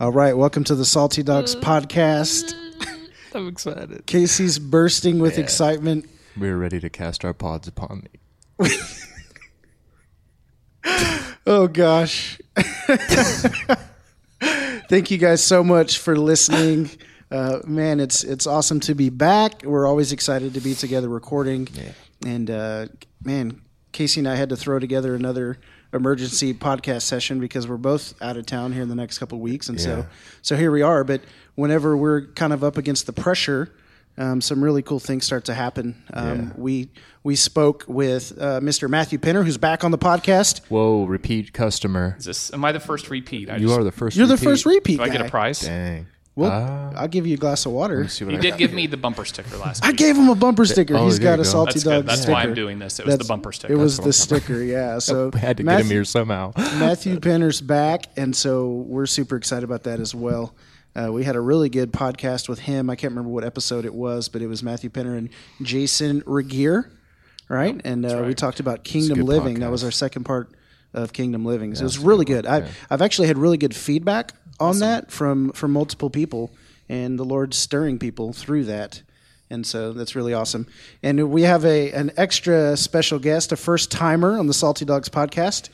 All right, welcome to the Salty Dogs podcast. I'm excited. Casey's bursting with excitement. We're ready to cast our pods upon thee. Oh gosh. Thank you guys so much for listening. Uh, man, it's it's awesome to be back. We're always excited to be together recording. And uh, man, Casey and I had to throw together another emergency podcast session because we're both out of town here in the next couple of weeks, and so Yeah. so here we are. But whenever we're kind of up against the pressure, um, some really cool things start to happen. Um, Yeah. We we spoke with uh, Mr. Matthew Penner, who's back on the podcast. Whoa, repeat customer. Is this? Am I the first repeat? I You just- are the first. You're the repeat. first repeat. Do I get a prize? Dang. Well, Ah. I'll give you a glass of water. Let's see what He I did give here. me the bumper sticker last I week. gave him a bumper sticker. Oh, He's there got you a go. salty That's dog good. That's sticker. why I'm doing this. It was That's- the bumper sticker. It was That's the sticker, yeah. So We had to get him here somehow. Matthew Penner's back, and so we're super excited about that as well. Uh, we had a really good podcast with him. I can't remember what episode it was, but it was Matthew Penner and Jason Regier, right? and uh, we talked about Kingdom good Living. That was our second part of Kingdom Living. So it was really good. I've I've actually had really good feedback on that from from multiple people, and the Lord's stirring people through that. And so that's really awesome. And we have a an extra special guest, a first timer on the Salty Dogs podcast,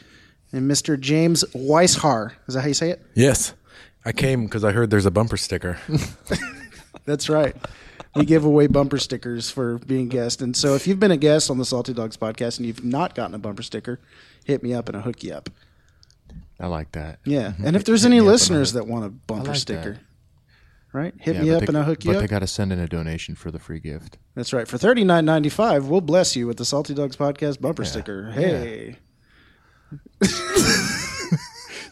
and Mr. James Weishaar. Is that how you say it? Yes. I came because I heard there's a bumper sticker. That's right. We give away bumper stickers for being guest. And so if you've been a guest on the Salty Dogs podcast and you've not gotten a bumper sticker, hit me up and I'll hook you up. I like that. Yeah. Mm-hmm. And if there's Hit any me up and listeners that want a bumper like sticker, that. right? Hit Yeah, me up they- and I'll hook you But up. But they got to send in a donation for the free gift. That's right. For thirty nine ninety five, we'll bless you with the Salty Dogs podcast bumper sticker. Hey.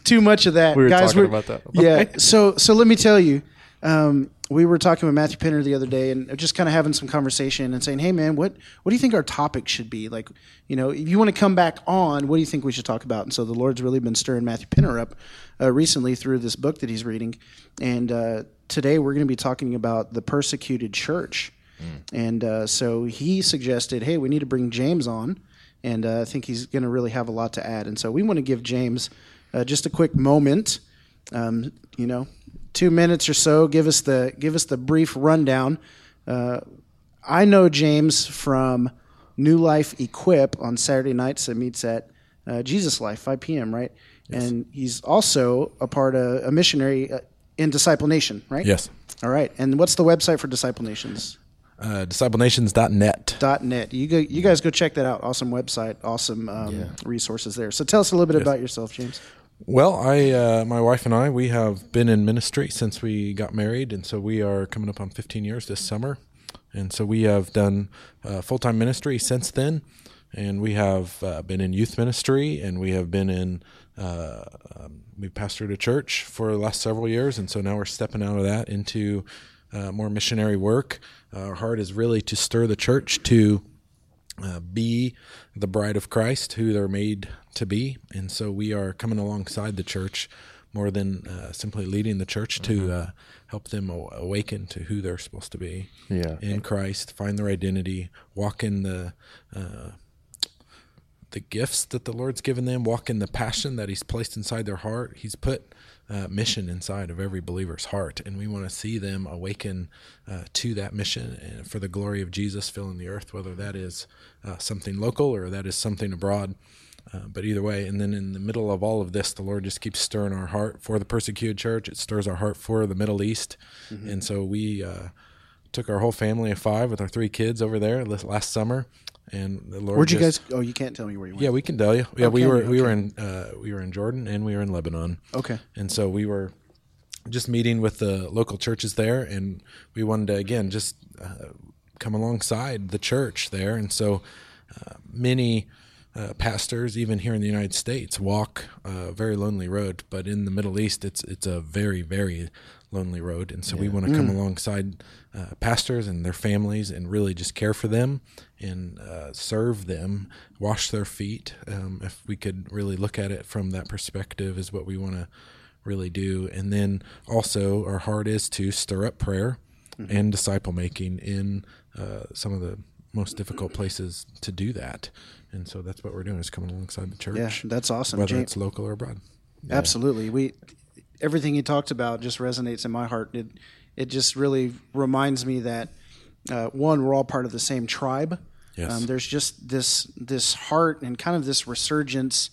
Too much of that, We were guys. talking we're- about that. yeah. So so let me tell you, um, we were talking with Matthew Penner the other day, and just kind of having some conversation and saying, "Hey, man, what what do you think our topic should be? Like, you know, if you want to come back on, what do you think we should talk about?" And so the Lord's really been stirring Matthew Penner up uh, recently through this book that he's reading, and uh, today we're going to be talking about the persecuted church. And uh, so he suggested, hey, we need to bring James on. And uh, I think he's going to really have a lot to add. And so we want to give James uh, just a quick moment, um, you know, two minutes or so. Give us the give us the brief rundown. Uh, I know James from New Life Equip on Saturday nights. That meets at uh, Jesus Life, 5 p.m. Right, and he's also a part of a missionary uh, in Disciple Nation. Right. yes. All right. And what's the website for Disciple Nations? Uh, DiscipleNations.net. dot net. You go, you guys go check that out. Awesome website, awesome um, resources there. So tell us a little bit about yourself, James. Well, I, uh, my wife and I, we have been in ministry since we got married, and so we are coming up on 15 years this summer, and so we have done uh, full time ministry since then, and we have uh, been in youth ministry, and we have been in. Uh, um, we pastored a church for the last several years, and so now we're stepping out of that into uh, more missionary work. our heart is really to stir the church to uh, be the bride of Christ, who they're made to be. And so we are coming alongside the church more than uh, simply leading the church to uh, help them aw- awaken to who they're supposed to be Yeah. in Christ, find their identity, walk in the. Uh, the gifts that the Lord's given them, walk in the passion that He's placed inside their heart. He's put uh, mission inside of every believer's heart, and we want to see them awaken uh, to that mission and for the glory of Jesus filling the earth, whether that is uh, something local or that is something abroad. Uh, but either way, and then in the middle of all of this, the Lord just keeps stirring our heart for the persecuted church. It stirs our heart for the Middle East, and so we uh, took our whole family of five with our three kids over there last summer. And the Lord Where'd you just- guys? Oh, you can't tell me where you went. yeah, we can tell you. Yeah, we Okay, were we were in uh, we were in Jordan and we were in Lebanon. Okay. And so we were just meeting with the local churches there, and we wanted to again just uh, come alongside the church there. And so uh, many uh, pastors, even here in the United States, walk a very lonely road. But in the Middle East, it's it's a very very lonely road. And so we want to come alongside uh, pastors and their families and really just care for them and uh, serve them, wash their feet. Um, if we could really look at it from that perspective, is what we want to really do. And then also, our heart is to stir up prayer and disciple making in uh, some of the most difficult places to do that. And so that's what we're doing is coming alongside the church, Yeah, that's awesome. whether James, it's local or abroad. absolutely. We everything he talked about just resonates in my heart. It it just really reminds me that uh, one, we're all part of the same tribe. Yes. Um, there's just this this heart and kind of this resurgence,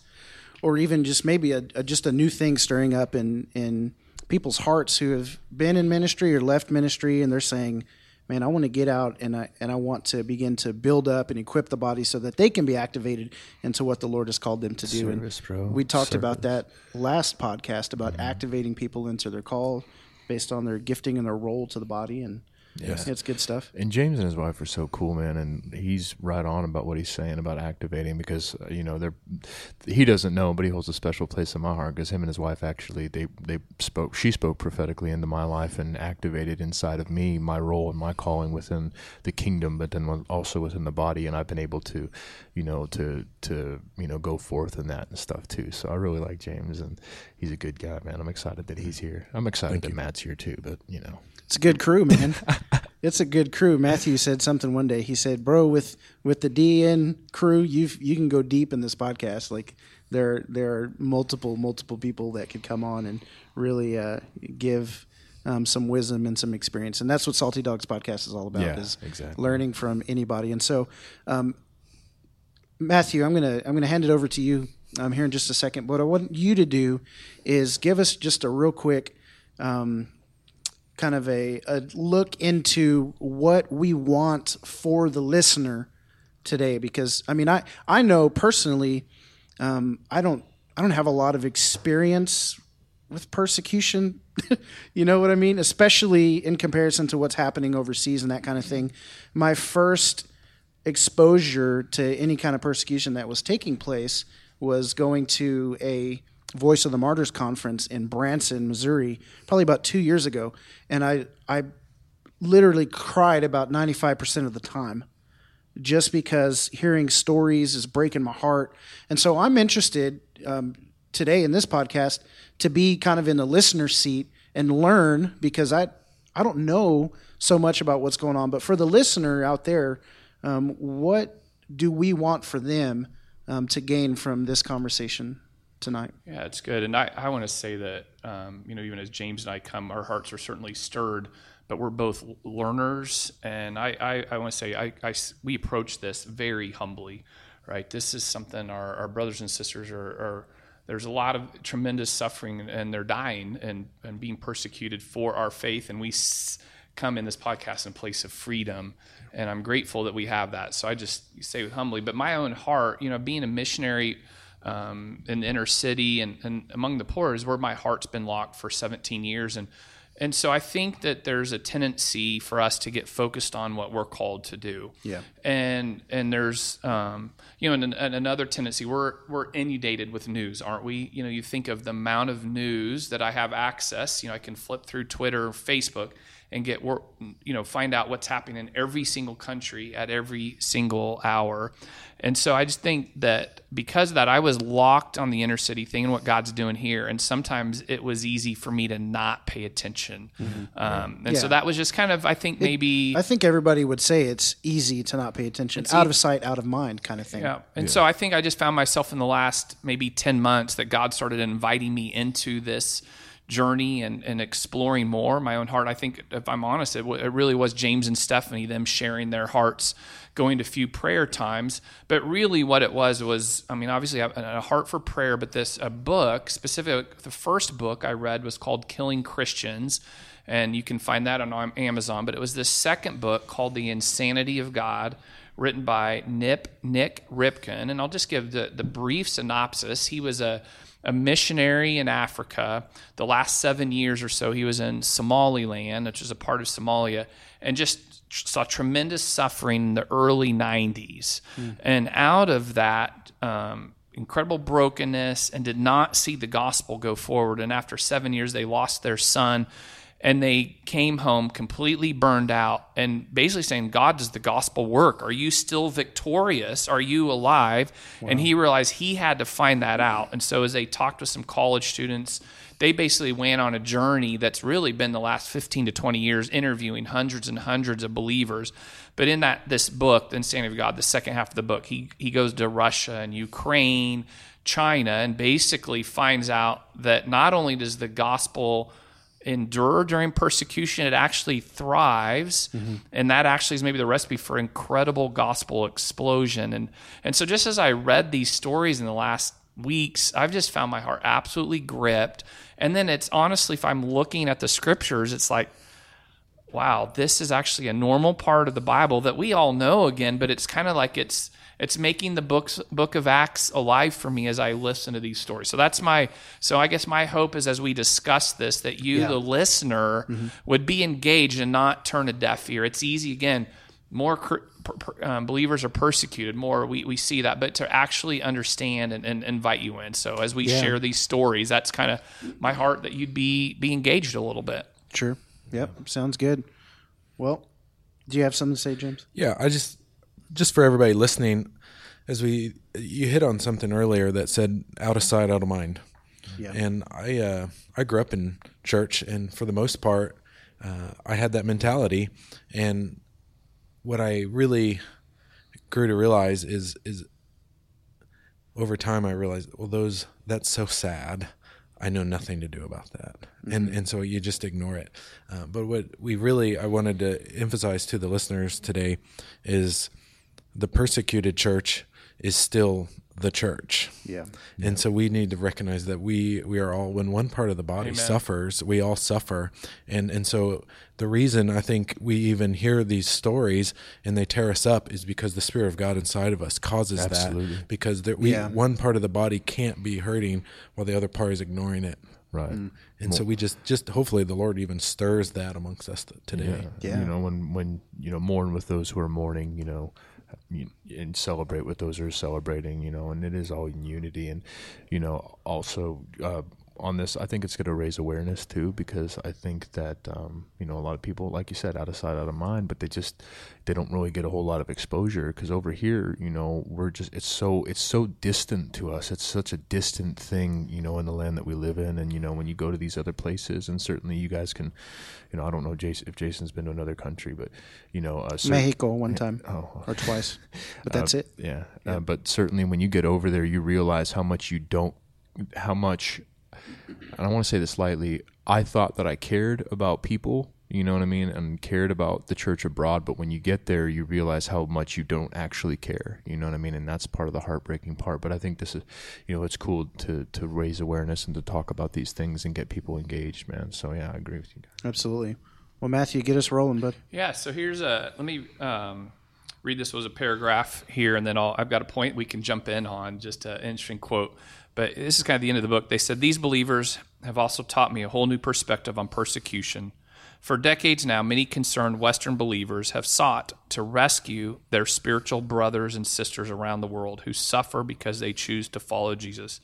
or even just maybe a, a just a new thing stirring up in in people's hearts who have been in ministry or left ministry, and they're saying, "Man, I want to get out and I and I want to begin to build up and equip the body so that they can be activated into what the Lord has called them to do." Service, and bro. we talked about that last podcast about mm-hmm. activating people into their call based on their gifting and their role to the body, and Yes. it's good stuff. And James and his wife are so cool, man, and he's right on about what he's saying about activating because uh, you know they're he doesn't know, but he holds a special place in my heart because him and his wife actually they they spoke she spoke prophetically into my life and activated inside of me my role and my calling within the kingdom, but then also within the body, and I've been able to, you know, to to you know go forth in that and stuff too. So I really like James, and he's a good guy, man. I'm excited that he's here. I'm excited that Matt's here too, but you know. It's a good crew, man. it's a good crew. Matthew said something one day. He said, "Bro, with with the DN crew, you you can go deep in this podcast. Like there there are multiple multiple people that could come on and really uh, give." Um, some wisdom and some experience, and that's what Salty Dogs podcast is all about. Yeah, is exactly. learning from anybody. And so, um, Matthew, I'm gonna I'm gonna hand it over to you um, here in just a second. What I want you to do is give us just a real quick um, kind of a, a look into what we want for the listener today because I mean I I know personally um, I don't I don't have a lot of experience with persecution. You know what I mean? Especially in comparison to what's happening overseas and that kind of thing. My first exposure to any kind of persecution that was taking place was going to a Voice of the Martyrs conference in Branson, Missouri, probably about two years ago, and I I literally cried about ninety five percent of the time, just because hearing stories is breaking my heart, and so I'm interested um, today in this podcast to be kind of in the listener seat and learn because I I don't know so much about what's going on, but for the listener out there, um, what do we want for them um, to gain from this conversation tonight? Yeah, it's good. And I, I want to say that, um, you know, even as James and I come, our hearts are certainly stirred, but we're both learners. And I, I, I want to say, I, I we approach this very humbly, right? This is something our, our brothers and sisters are, are, there's a lot of tremendous suffering and they're dying and, and being persecuted for our faith. And we s- come in this podcast in a place of freedom. And I'm grateful that we have that. So I just say it humbly, but my own heart, you know, being a missionary, um, in the inner city and, and among the poor is where my heart's been locked for 17 years. And, and so I think that there's a tendency for us to get focused on what we're called to do. Yeah. And, and there's, um, you know, and, and another tendency, we're, we're inundated with news, aren't we? You know, you think of the amount of news that I have access, you know, I can flip through Twitter, Facebook, and get work, you know find out what's happening in every single country at every single hour. And so i just think that because of that i was locked on the inner city thing and what god's doing here. And sometimes it was easy for me to not pay attention. Um, and so that was just kind of i think maybe I think everybody would say it's easy to not pay attention, out of sight, out of mind, kind of thing. Yeah. And so I think I just found myself in the last maybe 10 months that God started inviting me into this journey and, and exploring more my own heart. I think, if I'm honest, it, w- it really was James and Stephanie, them sharing their hearts, going to few prayer times. But really, what it was was, I mean, obviously, a heart for prayer, but this a book, specific, the first book I read was called Killing Christians and you can find that on Amazon. But it was this second book called The Insanity of God, written by Nip Nik Ripken, and I'll just give the the brief synopsis. He was a a missionary in Africa. The last seven years or so, he was in Somaliland, which is a part of Somalia, and just saw tremendous suffering in the early 90s. And out of that, um, incredible brokenness and did not see the gospel go forward. And after seven years, they lost their son and they came home completely burned out and basically saying, God, does the gospel work? Are you still victorious? Are you alive? And he realized he had to find that out. And so as they talked with some college students, they basically went on a journey that's really been the last 15 to 20 years interviewing hundreds and hundreds of believers but in that this book the insanity of god the second half of the book he, he goes to russia and ukraine China and basically finds out that not only does the gospel endure during persecution, it actually thrives. Mm-hmm. And that actually is maybe the recipe for incredible gospel explosion. And, and so, just as I read these stories in the last weeks, I've just found my heart absolutely gripped. And then it's honestly, if I'm looking at the scriptures, it's like, wow, this is actually a normal part of the Bible that we all know again, but it's kind of like it's it's making the books book of Acts alive for me as I listen to these stories. So that's my so I guess my hope is as we discuss this that you Yeah. the listener would be engaged and not turn a deaf ear. It's easy again. More per, per, um, believers are persecuted. More we, we see that, but to actually understand and, and invite you in. So as we Yeah. share these stories, that's kind of my heart that you'd be be engaged a little bit. Sure. Yep. Sounds good. Well, do you have something to say, James? Yeah, I just just for everybody listening, as we you hit on something earlier that said out of sight, out of mind. Yeah. And I uh, I grew up in church, and for the most part, uh, I had that mentality. And what I really grew to realize is is over time I realized, well, those that's so sad. I know nothing to do about that, and and so you just ignore it. Uh, but what we really I wanted to emphasize to the listeners today is the persecuted church is still the church. Yeah. And so we need to recognize that we we are all when one part of the body Amen. suffers, we all suffer. And and so the reason I think we even hear these stories and they tear us up is because the spirit of God inside of us causes Absolutely. that because there, we Yeah. one part of the body can't be hurting while the other part is ignoring it. Right. Mm. And so we just just hopefully the Lord even stirs that amongst us today. Yeah. You know, when when you know mourn with those who are mourning, you know, you, and celebrate with those are celebrating. You know, and it is all in unity. And you know, also uh, on this, I think it's going to raise awareness too, because I think that um, you know a lot of people, like you said, out of sight, out of mind, but they just they don't really get a whole lot of exposure because over here, you know, we're just it's so it's so distant to us. It's such a distant thing, you know, in the land that we live in, and you know, when you go to these other places, and certainly you guys can, you know, I don't know Jason, if Jason's been to another country, but you know, uh, Mexico one time Oh, or twice, but that's uh, it. Yeah, Uh, but certainly when you get over there, you realize how much you don't, how much. I don't want to say this lightly. I thought that I cared about people, you know what I mean, and cared about the church abroad. But when you get there, you realize how much you don't actually care, you know what I mean, and that's part of the heartbreaking part. But I think this is, you know, it's cool to to raise awareness and to talk about these things and get people engaged, man. So yeah, I agree with you. guys. Absolutely. Well, Matthew, get us rolling, bud. Yeah. So here's a let me um, read this was a paragraph here, and then I'll, I've got a point we can jump in on. Just an interesting quote, but this is kind of the end of the book. They said these believers have also taught me a whole new perspective on persecution. For decades now, many concerned Western believers have sought to rescue their spiritual brothers and sisters around the world who suffer because they choose to follow Jesus.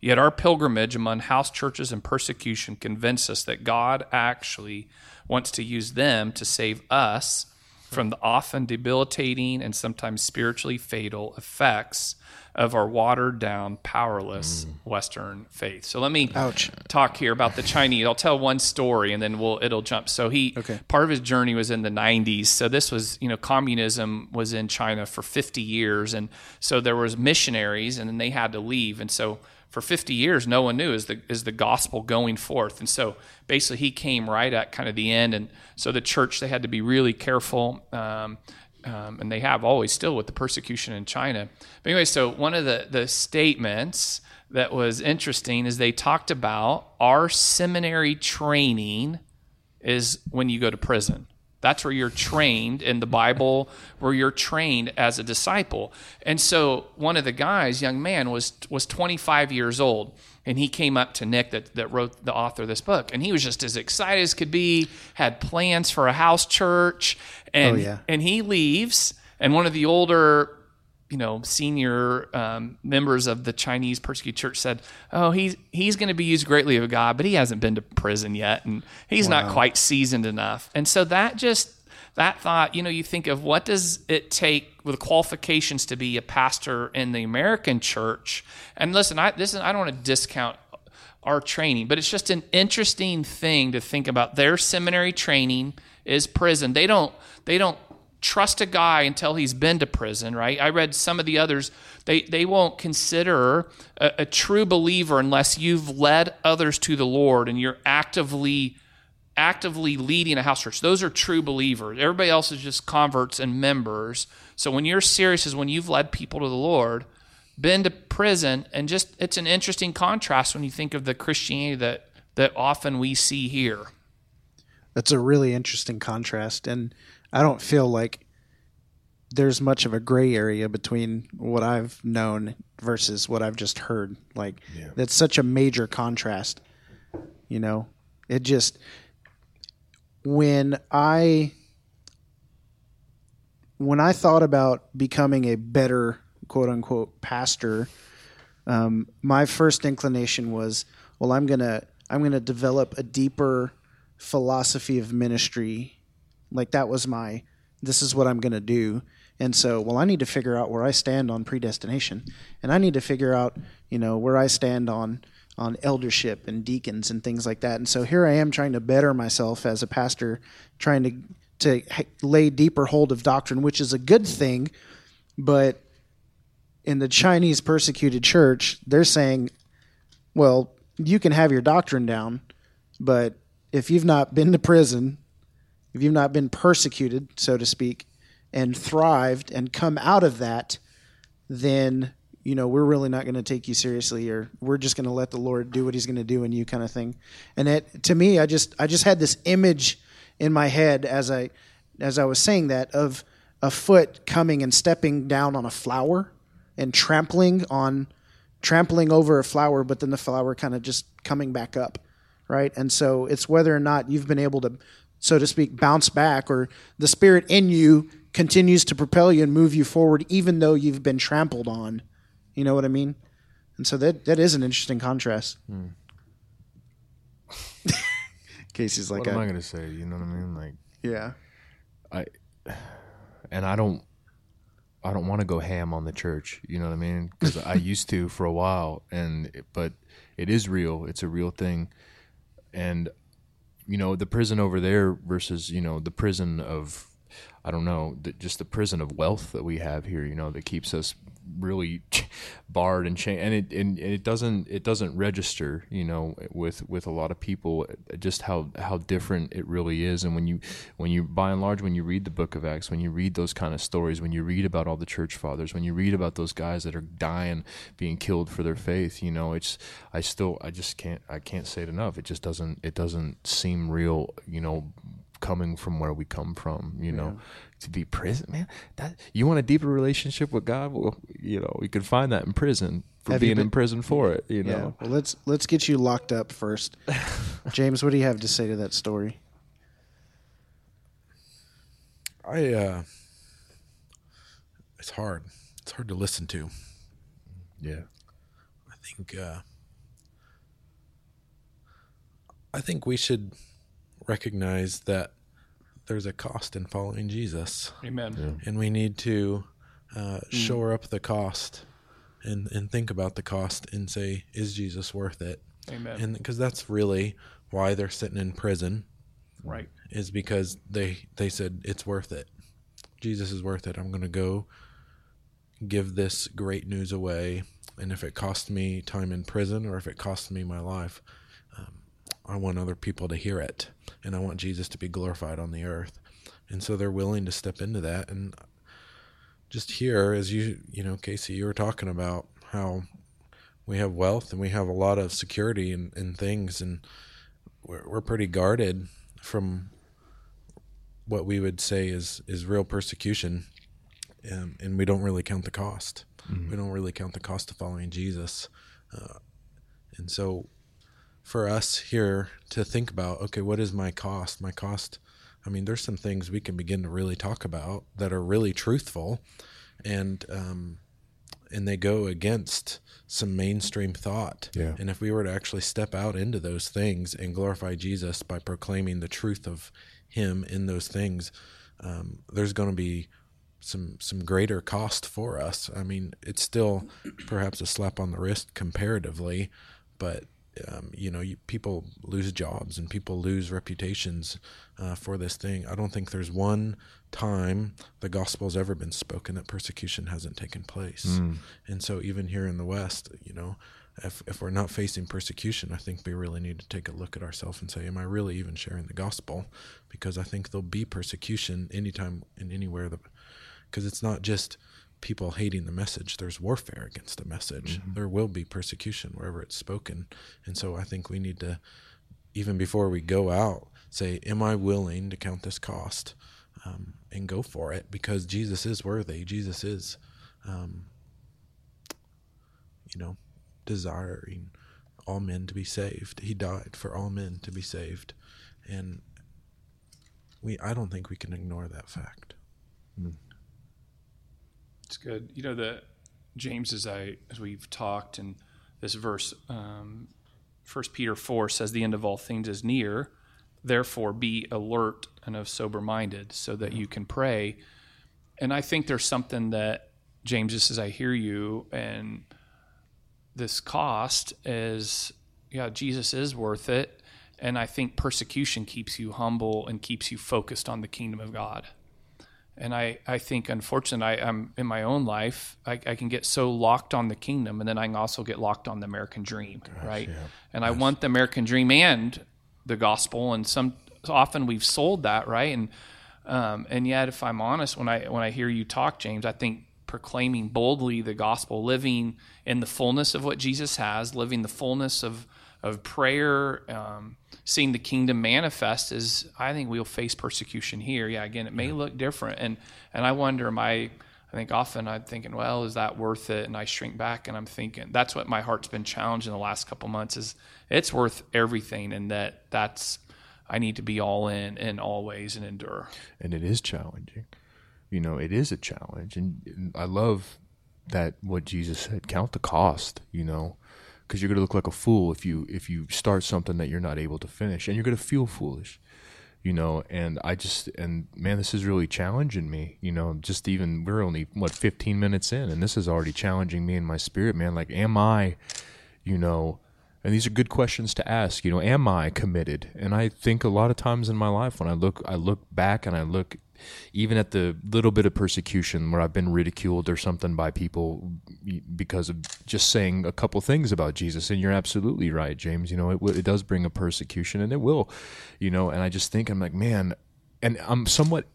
Yet our pilgrimage among house churches and persecution convince us that God actually wants to use them to save us from the often debilitating and sometimes spiritually fatal effects of our watered down, powerless mm. Western faith. So let me Ouch. talk here about the Chinese. I'll tell one story and then we'll it'll jump. So he Okay. part of his journey was in the 90s. So this was, you know, communism was in China for 50 years and so there was missionaries and then they had to leave and so for 50 years no one knew is the is the gospel going forth. And so basically he came right at kind of the end and so the church they had to be really careful um, um, and they have always still with the persecution in China. But anyway, so one of the, the statements that was interesting is they talked about our seminary training is when you go to prison. That's where you're trained in the Bible, where you're trained as a disciple. And so one of the guys, young man, was was 25 years old, and he came up to Nick, that that wrote the author of this book, and he was just as excited as could be. Had plans for a house church, and Oh, yeah. and he leaves, and one of the older you know, senior um, members of the Chinese persecuted church said, "Oh, he's he's going to be used greatly of God, but he hasn't been to prison yet, and he's not quite seasoned enough." And so that just that thought, you know, you think of what does it take with qualifications to be a pastor in the American church? And listen, I this is I don't want to discount our training, but it's just an interesting thing to think about. Their seminary training is prison. They don't they don't trust a guy until he's been to prison, right? I read some of the others, they, they won't consider a, a true believer unless you've led others to the Lord and you're actively actively leading a house church. Those are true believers. Everybody else is just converts and members. So when you're serious is when you've led people to the Lord, been to prison, and just it's an interesting contrast when you think of the Christianity that that often we see here. That's a really interesting contrast, and I don't feel like there's much of a gray area between what I've known versus what I've just heard. Like that's such a major contrast. You know, it just when I when I thought about becoming a better quote unquote pastor, um, my first inclination was, well, I'm gonna I'm gonna develop a deeper philosophy of ministry. Like that was my this is what I'm gonna do. And so, well, I need to figure out where I stand on predestination, and I need to figure out, you know, where I stand on on eldership and deacons and things like that. And so here I am trying to better myself as a pastor, trying to to lay deeper hold of doctrine, which is a good thing, but in the Chinese persecuted church, they're saying, well, you can have your doctrine down, but if you've not been to prison, if you've not been persecuted, so to speak, and thrived and come out of that, then you know we're really not going to take you seriously or we're just going to let the lord do what he's going to do in you kind of thing. And it to me i just i just had this image in my head as i as i was saying that of a foot coming and stepping down on a flower and trampling on trampling over a flower but then the flower kind of just coming back up right? And so it's whether or not you've been able to so to speak bounce back or the spirit in you continues to propel you and move you forward even though you've been trampled on you know what i mean and so that that is an interesting contrast hmm. casey's like what am I- I going to say? You know what I mean? Like, yeah I and I don't I don't want to go ham on the church, you know what I mean? Cuz I used to for a while and but it is real. It's a real thing. And you know, the prison over there versus, you know, the prison of I don't know, the, just the prison of wealth that we have here, you know, that keeps us really barred and chained, and it and it doesn't it doesn't register, you know, with with a lot of people just how how different it really is. And when you when you by and large when you read the Book of Acts, when you read those kind of stories, when you read about all the church fathers, when you read about those guys that are dying, being killed for their faith, you know, it's I still I just can't I can't say it enough. It just doesn't it doesn't seem real, you know coming from where we come from, you know, to be prison, man. That you want a deeper relationship with God? Well, you know, you can find that in prison for Have being been- in prison for it. You yeah know, well let's let's get you locked up first james what do you have to say to that story I uh it's hard. It's hard to listen to. yeah, I think uh I think we should recognize that there's a cost in following Jesus. Amen. and we need to uh, shore up the cost and and think about the cost and say is jesus worth it Amen. and because that's really why they're sitting in prison right. is because they they said it's worth it jesus is worth it i'm going to go give this great news away and if it costs me time in prison or if it costs me my life i want other people to hear it and i want jesus to be glorified on the earth. And so they're willing to step into that. And just here as you you know casey you were talking about how we have wealth and we have a lot of security and, and things and we're, we're pretty guarded from what we would say is is real persecution. Um, and we don't really count the cost. We don't really count the cost of following jesus. Uh, and so for us here to think about okay what is my cost? My cost i mean there's some things we can begin to really talk about that are really truthful and um, and they go against some mainstream thought. Yeah. and if we were to actually step out into those things and glorify jesus by proclaiming the truth of him in those things um, there's going to be some some greater cost for us. I mean it's still perhaps a slap on the wrist comparatively but um, you know, you, people lose jobs and people lose reputations uh, for this thing. I don't think there's one time the gospel's ever been spoken that persecution hasn't taken place. Mm. And so, even here in the West, you know, if if we're not facing persecution, I think we really need to take a look at ourselves and say, "Am I really even sharing the gospel?" Because I think there'll be persecution anytime and anywhere because it's not just people hating the message. There's warfare against the message. Mm-hmm. There will be persecution wherever it's spoken. And so I think we need to, even before we go out, say, Am I willing to count this cost um, and go for it? Because Jesus is worthy. Jesus is, um, you know, desiring all men to be saved. He died for all men to be saved. And we, I don't think we can ignore that fact. It's good. You know the James, as I as we've talked, and this verse, um, First Peter four says, "The end of all things is near. Therefore, be alert and of sober minded, so that you can pray." And I think there's something that James, just as I hear you, and this cost is, yeah, Jesus is worth it. And I think persecution keeps you humble and keeps you focused on the kingdom of God. And I, I think, unfortunately, I, I'm in my own life, I, I can get so locked on the kingdom, and then I can also get locked on the American dream, right? And I want the American dream and the gospel, and some often we've sold that, right? And um, and yet, if I'm honest, when I when I hear you talk, James, I think proclaiming boldly the gospel, living in the fullness of what Jesus has, living the fullness of of prayer, um, seeing the kingdom manifest is I think we'll face persecution here. Yeah, again, it may look different, and and I wonder, am I? I think often I'm thinking, well, is that worth it? And I shrink back, and I'm thinking that's what my heart's been challenged in the last couple months. Is it's worth everything, and that that's I need to be all in and always and endure. and it is challenging. You know, it is a challenge, and I love that what Jesus said: count the cost. You know, because you're going to look like a fool if you if you start something that you're not able to finish, and you're going to feel foolish. You know, and I just and man, this is really challenging me. You know, just even we're only what 15 minutes in, and this is already challenging me in my spirit, man. Like, am I, you know, and these are good questions to ask. You know, am I committed? And I think a lot of times in my life, when I look, I look back and I look even at the little bit of persecution where I've been ridiculed or something by people because of just saying a couple things about Jesus. And you're absolutely right, James. You know, it, it does bring a persecution and it will, you know, and I just think, I'm like, man, and I'm somewhat,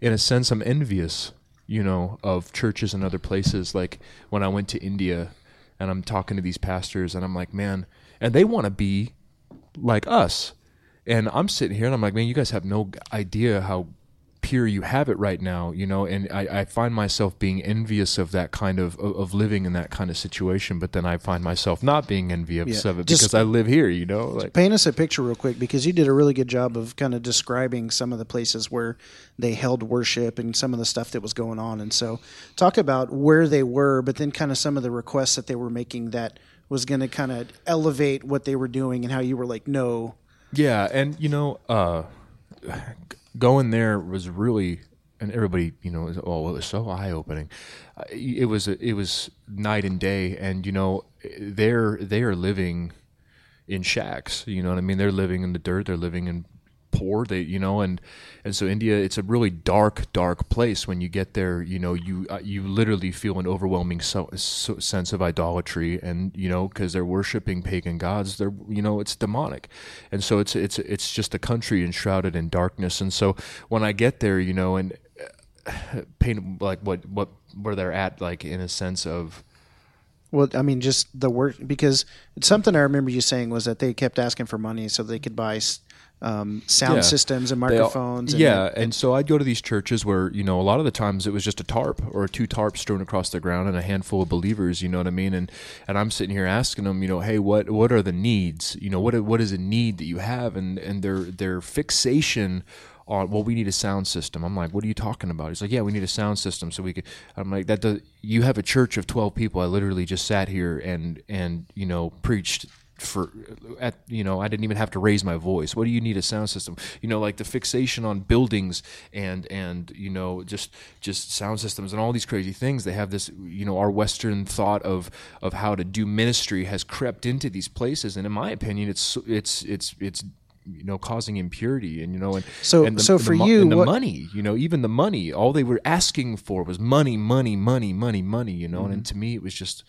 in a sense, I'm envious, you know, of churches and other places. Like when I went to India and I'm talking to these pastors and I'm like, man, and they want to be like us. And I'm sitting here and I'm like, man, you guys have no idea how pure you have it right now, you know, and I, I find myself being envious of that kind of, of of living in that kind of situation, but then I find myself not being envious Yeah, of it just- because I live here, you know, like Paint us a picture real quick because you did a really good job of kind of describing some of the places where they held worship and some of the stuff that was going on. And so, talk about where they were, but then kind of some of the requests that they were making that was going to kind of elevate what they were doing and how you were like, no, Yeah, and you know, uh, going there was really, and everybody, you know, oh, it was so eye opening. Uh, It was it was night and day, and you know, they're they are living in shacks. You know what I mean? They're living in the dirt. They're living in poor. They, you know, and and so India, it's a really dark, dark place. When you get there, you know, you uh, you literally feel an overwhelming so, so, sense of idolatry, and you know, because they're worshiping pagan gods. They're, you know, it's demonic, and so it's it's it's just a country enshrouded in darkness. And so when I get there, you know, and uh, paint like what what where they're at, like in a sense of Well, I mean, just the work because something I remember you saying was that they kept asking for money so they could buy um, sound Yeah. systems and They all- microphones. and yeah, and so I'd go to these churches where you know a lot of the times it was just a tarp or two tarps strewn across the ground and a handful of believers. You know what I mean? And and I'm sitting here asking them, you know, hey, what what are the needs? You know, what what is a need that you have? And and their their fixation on well, we need a sound system. I'm like, what are you talking about? He's like, yeah, we need a sound system so we could. I'm like, that does. You have a church of 12 people. I literally just sat here and and you know preached for at you know I didn't even have to raise my voice. What do you need a sound system? You know, like the fixation on buildings and and you know just just sound systems and all these crazy things. They have this you know our Western thought of of how to do ministry has crept into these places, and in my opinion, it's it's it's it's you know causing impurity and you know and So- and the, so the for mo- you, and the what- money you know even the money all they were asking for was money money money money money you know Mm-hmm. and to me it was just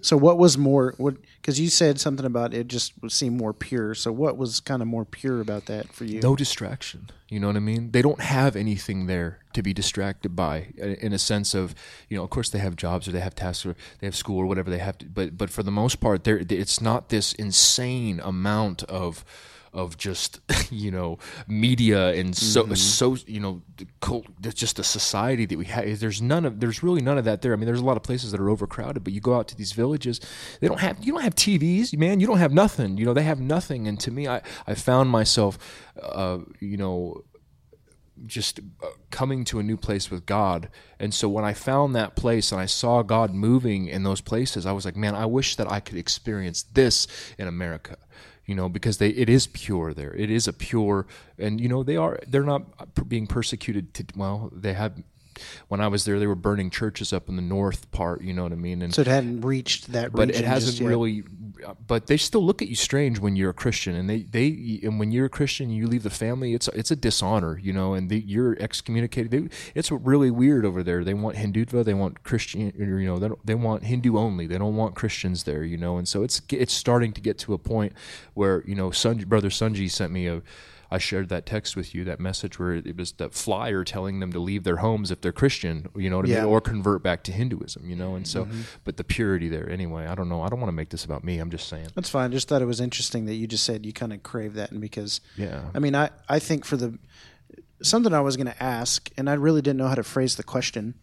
So what was more? What because you said something about it just would seem more pure. So what was kind of more pure about that for you? no distraction you know what i mean they don't have anything there to be distracted by in a sense of you know of course they have jobs or they have tasks or they have school or whatever they have to but but for the most part there it's not this insane amount of of just you know media and so so you know cult just a society that we have there's none of there's really none of that there. I mean there's a lot of places that are overcrowded but you go out to these villages they don't have you don't have tvs man. You don't have nothing. You know they have nothing. And to me i i found myself uh you know just uh, coming to a new place with God. And so when I found that place and I saw God moving in those places, I was like, man, I wish that I could experience this in America. You know, because they it is pure there. It is a pure, and you know they are they're not being persecuted. To, well, they have. When I was there, they were burning churches up in the north part. You know what I mean? And so it hadn't reached that. but it hasn't really Uh, but they still look at you strange when you're a christian and they they and when you're a christian you leave the family it's it's a dishonor you know and they, you're excommunicated. They, it's really weird over there. They want hindutva they want christian you know they, they want hindu only. They don't want christians there you know and so it's it's starting to get to a point where you know Sun, brother sunji sent me a I shared that text with you, that message where it was that flyer telling them to leave their homes if they're Christian, you know what I mean, or convert back to Hinduism, you know. And so, but the purity there, anyway. I don't know. I don't want to make this about me. I'm just saying. That's fine. Just thought it was interesting that you just said you kind of crave that, and because Yeah. I mean, I I think for the something I was going to ask, and I really didn't know how to phrase the question,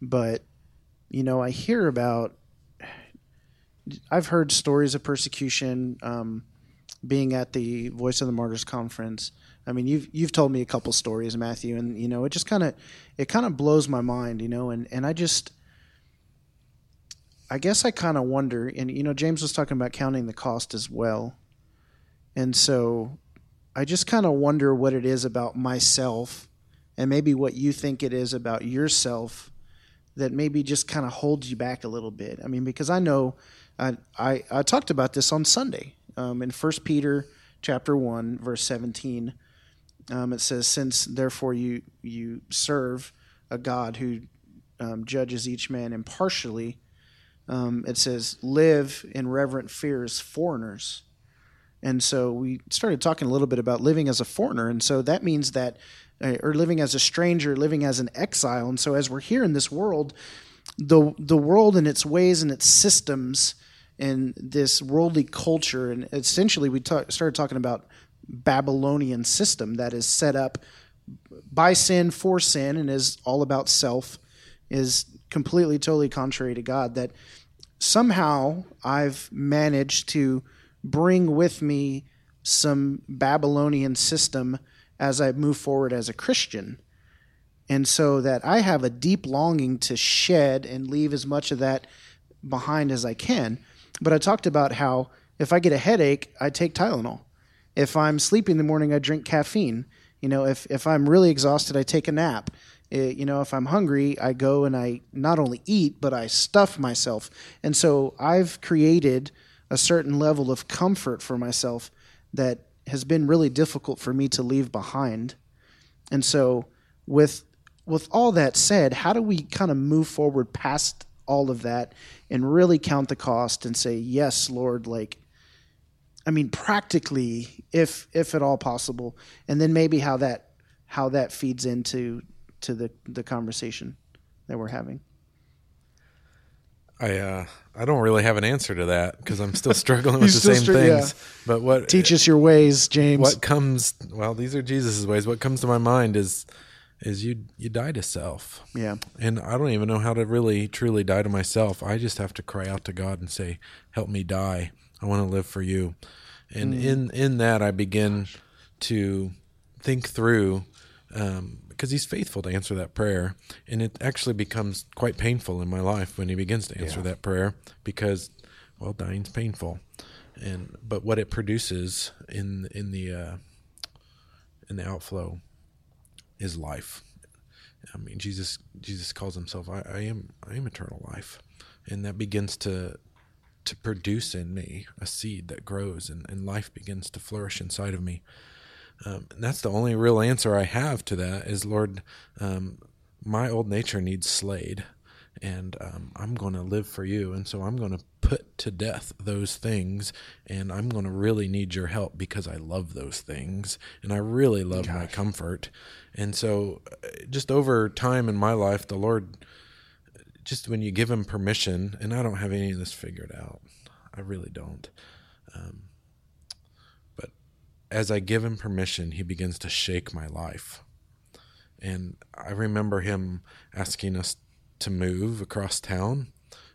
but you know, I hear about. I've heard stories of persecution. Um, being at the Voice of the Martyrs conference, I mean, you've you've told me a couple stories, Matthew, and you know, it just kind of it kind of blows my mind, you know, and and I just. I guess I kind of wonder, and you know, James was talking about counting the cost as well. And so I just kind of wonder what it is about myself and maybe what you think it is about yourself that maybe just kind of holds you back a little bit. I mean, because I know I, I, I talked about this on Sunday um, in 1 Peter chapter 1, verse 17. Um, it says, Since therefore you, you serve a God who um, judges each man impartially, um, it says, live in reverent fear as foreigners. And so we started talking a little bit about living as a foreigner. And so that means that, uh, or living as a stranger, living as an exile. And so as we're here in this world, the, the world and its ways and its systems and this worldly culture, and essentially we ta- started talking about Babylonian system that is set up by sin for sin and is all about self is completely totally contrary to God that somehow I've managed to bring with me some Babylonian system as I move forward as a Christian. And so that I have a deep longing to shed and leave as much of that behind as I can. But I talked about how if I get a headache, I take Tylenol. If I'm sleepy in the morning, I drink caffeine. You know, if, if I'm really exhausted, I take a nap. Eh, you know, if I'm hungry, I go and I not only eat, but I stuff myself. And so I've created a certain level of comfort for myself that has been really difficult for me to leave behind. And so with with all that said, how do we kind of move forward past all of that and really count the cost and say, "Yes, Lord, like I mean practically if if at all possible." And then maybe how that how that feeds into to the the conversation that we're having. I uh, I don't really have an answer to that because I'm still struggling with the same str- things. yeah. But what Teach us your ways, James. what comes? Well, these are Jesus's ways. What comes to my mind is is you you die to self. Yeah. And I don't even know how to really truly die to myself. I just have to cry out to God and say, "Help me die. I want to live for you." And in in that, I begin to think through um, because He's faithful to answer that prayer, and it actually becomes quite painful in my life when He begins to answer that prayer because, well, dying's painful. and but what it produces in in the uh, in the outflow is life. I mean, Jesus Jesus calls himself I, I am I am eternal life, and that begins to to produce in me a seed that grows and, and life begins to flourish inside of me. Um, and that's the only real answer I have to that is Lord, um, my old nature needs slayed and um, I'm going to live for you. And so I'm going to put to death those things, and I'm going to really need your help because I love those things, and I really love Gosh. my comfort. And so, uh, just over time in my life, the Lord, just when you give Him permission, and I don't have any of this figured out, I really don't. Um, but as I give Him permission, He begins to shake my life. And I remember Him asking us to move across town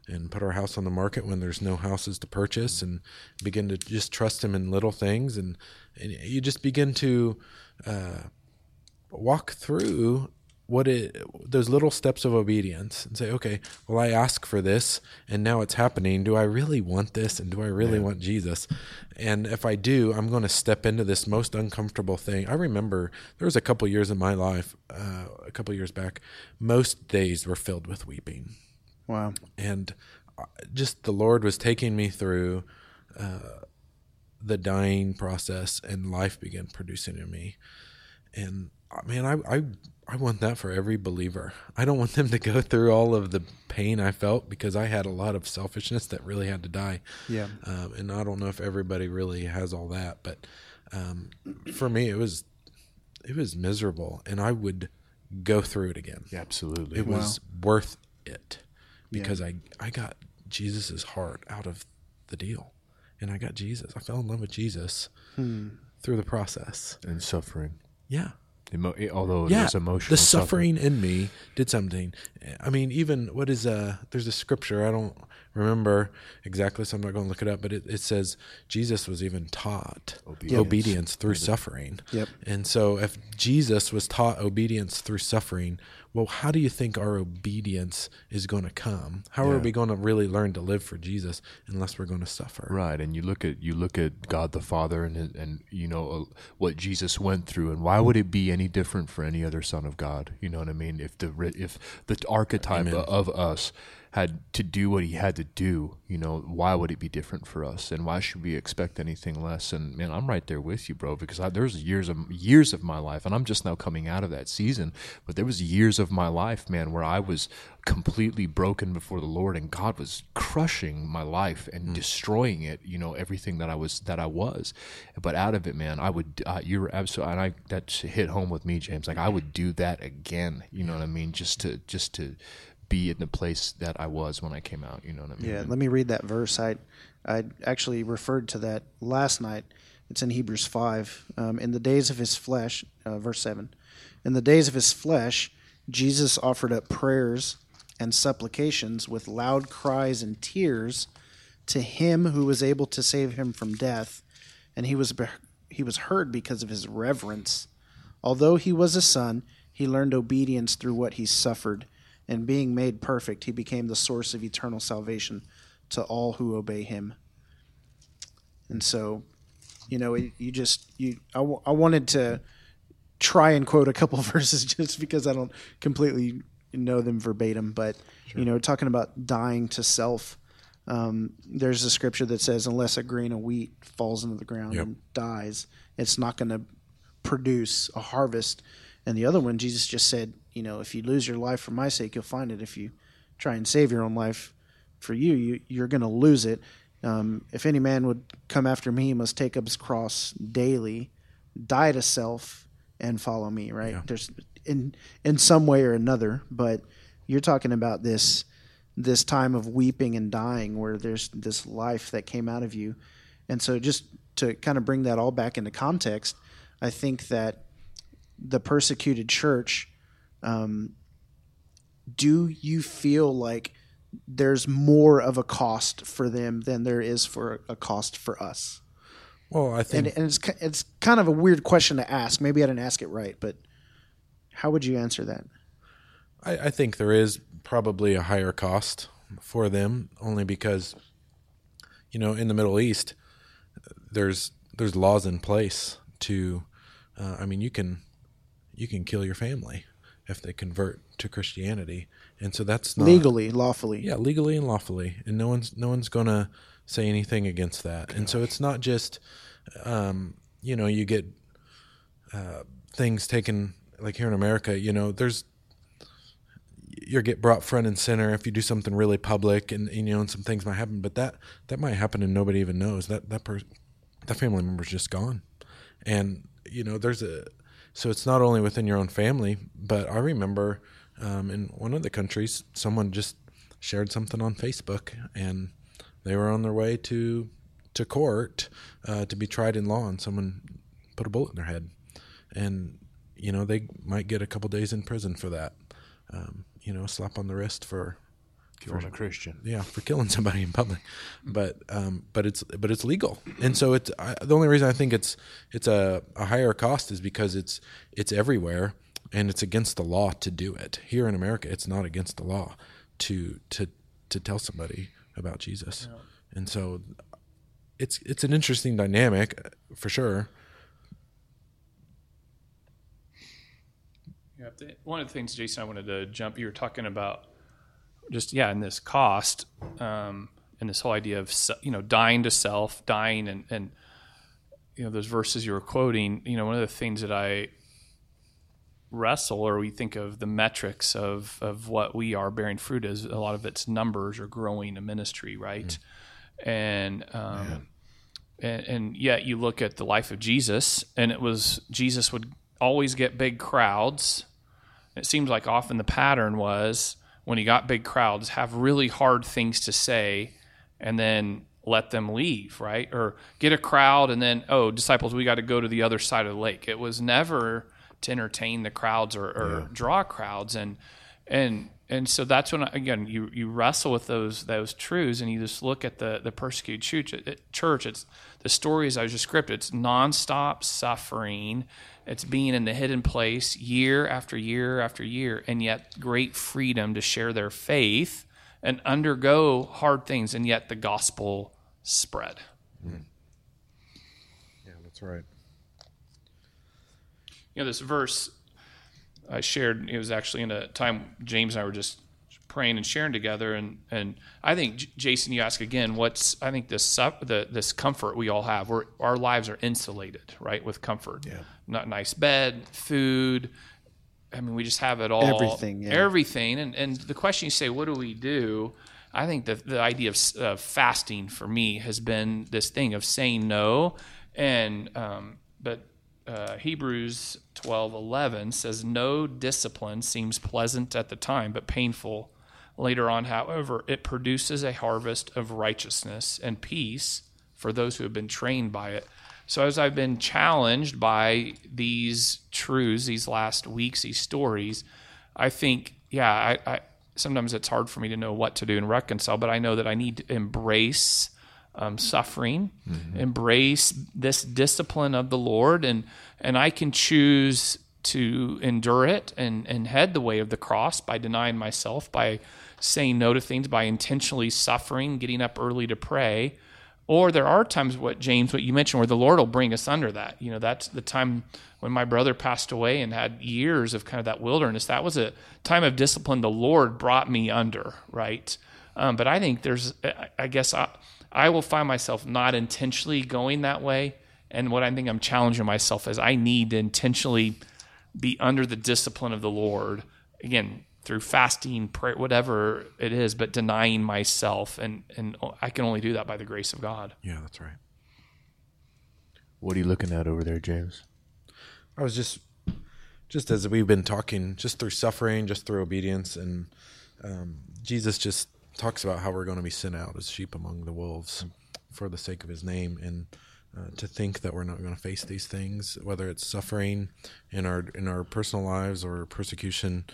and put our house on the market when there's no houses to purchase and begin to just trust him in little things. And, and you just begin to uh, walk through what it those little steps of obedience and say okay well i ask for this and now it's happening. Do i really want this and do i really yeah. want jesus? And if i do i'm going to step into this most uncomfortable thing. I remember there was a couple years in my life uh, a couple years back most days were filled with weeping. Wow. And uh, just the lord was taking me through uh, the dying process and life began producing in me. And uh, man I, I I want that for every believer. I don't want them to go through all of the pain I felt because I had a lot of selfishness that really had to die. Yeah. Um, and I don't know if everybody really has all that, but um, for me, it was it was miserable, and I would go through it again. Yeah, absolutely. It wow. was worth it because yeah. I I got Jesus's heart out of the deal, and I got Jesus. I fell in love with Jesus hmm. through the process and suffering. Yeah. Emo- although yeah, there's emotional the suffering, suffering in me did something. I mean, even what is uh there's a scripture I don't remember exactly, so I'm not going to look it up, but it, it says Jesus was even taught obedience, obedience through suffering. Yep. And so if Jesus was taught obedience through suffering, well, how do you think our obedience is going to come? How yeah. are we going to really learn to live for Jesus unless we're going to suffer? Right, and you look at you look at God the Father and and you know uh, what Jesus went through, and why would it be any different for any other son of God? You know what I mean? If the if the archetype Amen. of us had to do what he had to do, you know, why would it be different for us? And why should we expect anything less? And man, I'm right there with you, bro, because I, there's years of years of my life, and I'm just now coming out of that season. But there was years of my life, man, where I was completely broken before the Lord, and God was crushing my life and mm. destroying it. You know, everything that I was that I was. But out of it, man, I would. Uh, you were absolutely, and I that hit home with me, James. Like I would do that again. You know what I mean? Just to just to be in the place that I was when I came out. You know what I mean? Yeah. Let me read that verse. I I actually referred to that last night. It's in Hebrews five. Um, in the days of his flesh, uh, verse seven. In the days of his flesh, Jesus offered up prayers and supplications with loud cries and tears to him who was able to save him from death, and he was he was heard because of his reverence. Although he was a son, he learned obedience through what he suffered and being made perfect, he became the source of eternal salvation to all who obey him. And so, you know, you just you I, w- I wanted to try and quote a couple verses just because I don't completely know them verbatim, but sure. you know, talking about dying to self. Um, there's a scripture that says, "Unless a grain of wheat falls into the ground yep. and dies, it's not going to produce a harvest." And the other one, Jesus just said, you know, if you lose your life for my sake, you'll find it. If you try and save your own life for you, you you're going to lose it. Um, if any man would come after me, he must take up his cross daily, die to self, and follow me. Right? Yeah. There's in in some way or another, but you're talking about this this time of weeping and dying, where there's this life that came out of you, and so just to kind of bring that all back into context, I think that the persecuted church um, do you feel like there's more of a cost for them than there is for a cost for us? Well, I think, and, and it's it's kind of a weird question to ask. Maybe I didn't ask it right, but how would you answer that? I, I think there is probably a higher cost for them, only because, you know, in the Middle East, there's there's laws in place to. Uh, I mean, you can you can kill your family if they convert to Christianity, and so that's not legally, lawfully. yeah, legally and lawfully, and no one's no one's gonna say anything against that. And so it's not just, um, you know, you get uh, things taken like here in America. You know, there's you get brought front and center if you do something really public, and, and you know, and some things might happen. But that that might happen, and nobody even knows that that person, that family member's just gone, and you know, there's a so it's not only within your own family, but I remember um, in one of the countries, someone just shared something on Facebook, and they were on their way to to court uh, to be tried in law, and someone put a bullet in their head, and you know they might get a couple days in prison for that. Um, you know, slap on the wrist for Killing a Christian. yeah for killing somebody in public. But um but it's but it's legal. And so it's I, the only reason i think it's it's a, a higher cost is because it's it's everywhere and it's against the law to do it. Here in america it's not against the law to to to tell somebody about jesus. And so it's it's an interesting dynamic uh, for sure. Yeah, one of the things, Jason, I wanted to jump. You were talking about just yeah, in this cost, um, and this whole idea of you know dying to self, dying, and and you know those verses you were quoting. You know, one of the things that I wrestle or we think of the metrics of of what we are bearing fruit is a lot of its numbers are growing a ministry, right? And um, and, and yet you look at the life of Jesus, and it was Jesus would always get big crowds. It seems like often the pattern was when he got big crowds, have really hard things to say, and then let them leave, right? Or get a crowd, and then oh, disciples, we got to go to the other side of the lake. It was never to entertain the crowds or, or draw crowds, and and and so that's when again you you wrestle with those those truths, and you just look at the the persecuted church. It, church, it's the stories I was just scripted. It's nonstop suffering. It's being in the hidden place year after year after year, and yet great freedom to share their faith and undergo hard things, and yet the gospel spread. Hmm. yeah that's right you know this verse I shared it was actually in a time James and I were just praying and sharing together and and I think Jason you ask again what's I think this the this comfort we all have where our lives are insulated right with comfort Yeah. not nice bed food I mean we just have it all Everything, yeah. everything and and the question you say what do we do I think the the idea of of fasting for me has been this thing of saying no and um but uh, Hebrews twelve eleven says, No discipline seems pleasant at the time, but painful later on. However, it produces a harvest of righteousness and peace for those who have been trained by it. So, as I've been challenged by these truths, these last weeks, these stories, I think, yeah, I, I sometimes it's hard for me to know what to do and reconcile, but I know that I need to embrace um, suffering, embrace this discipline of the Lord, and and I can choose to endure it and and head the way of the cross by denying myself, by saying no to things, by intentionally suffering, getting up early to pray. Or there are times, what James, what you mentioned, where the Lord will bring us under that. You know, that's the time when my brother passed away and had years of kind of that wilderness. That was a time of discipline the Lord brought me under, right? Um, but I think there's, I- guess, I, I will find myself not intentionally going that way. And what I think I'm challenging myself is I need to intentionally be under the discipline of the Lord. Again, through fasting, prayer, whatever it is, but denying myself. And, and I can only do that by the grace of God. yeah that's right What are you looking at over there, James? I was just, just as we've been talking, just through suffering, just through obedience, and um, Jesus just talks about how we're going to be sent out as sheep among the wolves for the sake of His name, and uh, to think that we're not going to face these things, whether it's suffering in our in our personal lives or persecution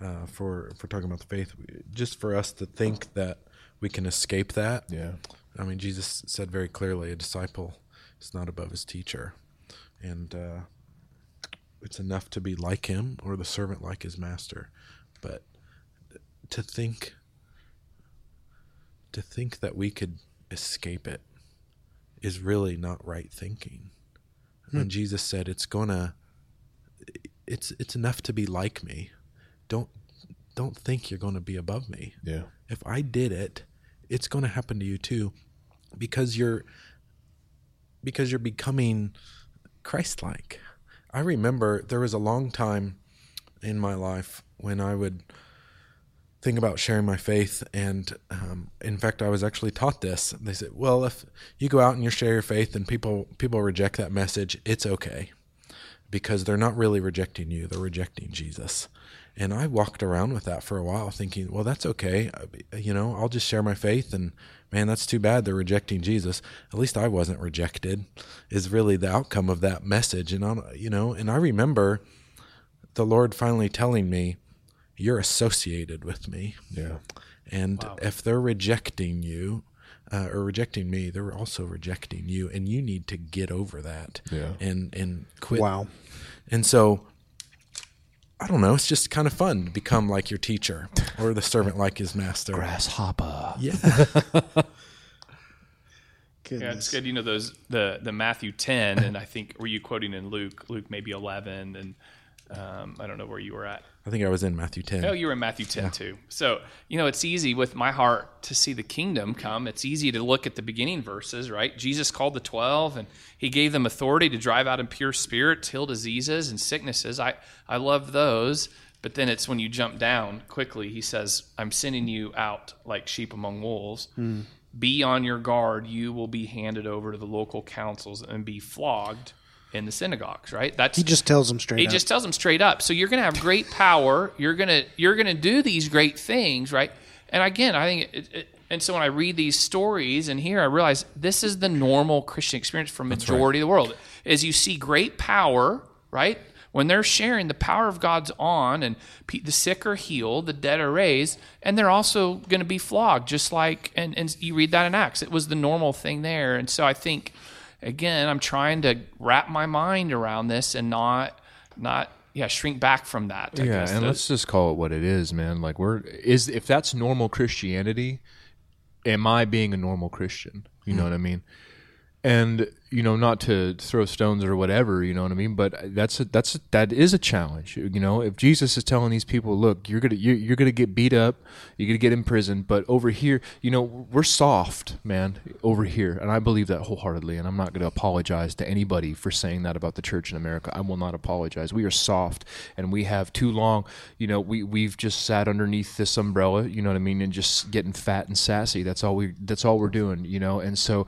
uh, for for talking about the faith, just for us to think that we can escape that. Yeah. I mean, Jesus said very clearly, a disciple is not above his teacher, and uh, it's enough to be like him or the servant like his master. But to think, to think that we could escape it is really not right thinking. When Jesus said it's gonna it's it's enough to be like me. Don't don't think you're going to be above me. Yeah. If I did it, it's going to happen to you too because you're because you're becoming Christ-like. I remember there was a long time in my life when I would think about sharing my faith, and um, in fact, I was actually taught this. They said, "Well, if you go out and you share your faith, and people people reject that message, it's okay, because they're not really rejecting you; they're rejecting Jesus." And I walked around with that for a while, thinking, "Well, that's okay. You know, I'll just share my faith." And man, that's too bad they're rejecting Jesus. At least I wasn't rejected. Is really the outcome of that message, and I, you know, and I remember the Lord finally telling me, "You're associated with me." Yeah. And if they're rejecting you uh, or rejecting me, they're also rejecting you, and you need to get over that. Yeah. And and quit. Wow. And so, I don't know. It's just kind of fun to become like your teacher or the servant like his master. Grasshopper. Yeah. Yeah, it's good. You know those the the Matthew ten, and I think were you quoting in Luke? Luke maybe eleven, and um, I don't know where you were at. I think I was in Matthew 10. Oh, you were in Matthew 10 too. So, you know, it's easy with my heart to see the kingdom come. It's easy to look at the beginning verses, right? Jesus called the 12 and he gave them authority to drive out impure spirits, heal diseases and sicknesses. I, I love those. But then it's when you jump down quickly, he says, I'm sending you out like sheep among wolves. Hmm. Be on your guard. You will be handed over to the local councils and be flogged in the synagogues, right? That's He just tells them straight up. he up. just tells them straight up. So you're going to have great power. You're going to you're going to do these great things, right? And again, I think it, it, and so when I read these stories and here I realize this is the normal Christian experience for majority of the world. Is you see great power, right? When they're sharing the power of God's on and pe- the sick are healed, the dead are raised, and they're also going to be flogged just like and and you read that in Acts. It was the normal thing there. And so I think again, I'm trying to wrap my mind around this and not not yeah shrink back from that. I yeah, guess. and Those- let's just call it what it is, man. Like we're is if that's normal Christianity, am I being a normal Christian? You know hmm. what I mean? And you know, not to throw stones or whatever, you know what I mean. But that's a, that's a, that is a challenge. You know, if Jesus is telling these people, look, you're gonna you're, gonna get beat up, you're gonna get imprisoned, but over here, you know, we're soft, man, over here, and I believe that wholeheartedly. And I'm not gonna apologize to anybody for saying that about the church in America. I will not apologize. We are soft, and we have too long. You know, we we've just sat underneath this umbrella. You know what I mean, and just getting fat and sassy. That's all we. That's all we're doing. You know, and so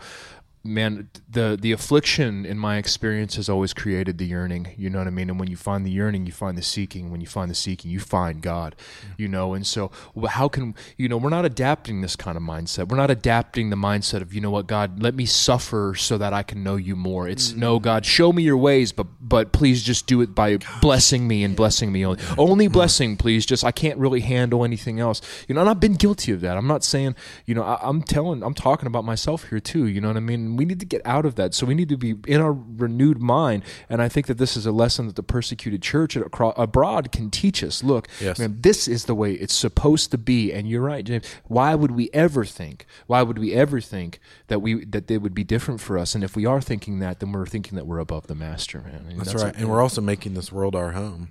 man the the affliction in my experience has always created the yearning you know what i mean? And when you find the yearning you find the seeking. When you find the seeking you find god you know? And so how can you know we're not adapting this kind of mindset. We're not adapting the mindset of you know what god let me suffer so that i can know you more. It's mm-hmm. no god show me your ways but but please just do it by blessing me and blessing me only. Only mm. blessing please. Just i can't really handle anything else. You know and i've been guilty of that. I'm not saying you know I, i'm telling i'm talking about myself here too you know what i mean we need to get out of that. So we need to be in our renewed mind. And i think that this is a lesson that the persecuted church acro- abroad can teach us. Look Yes. man, this is the way it's supposed to be. And you're right james. Why would we ever think why would we ever think that we that they would be different for us? And if we are thinking that then we're thinking that we're above the master man. And That's, right, and we're also making this world our home.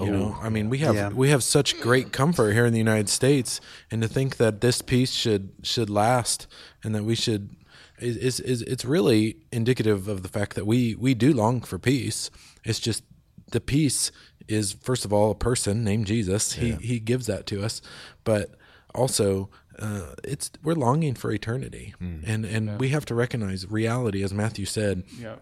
You oh, know, I mean, we have Yeah. we have such great comfort here in the United States, and to think that this peace should should last, and that we should is is, is it's really indicative of the fact that we we do long for peace. It's just the peace is first of all a person named Jesus. He he gives that to us, but also. Uh, it's we're longing for eternity, and and we have to recognize reality, as Matthew said yeah.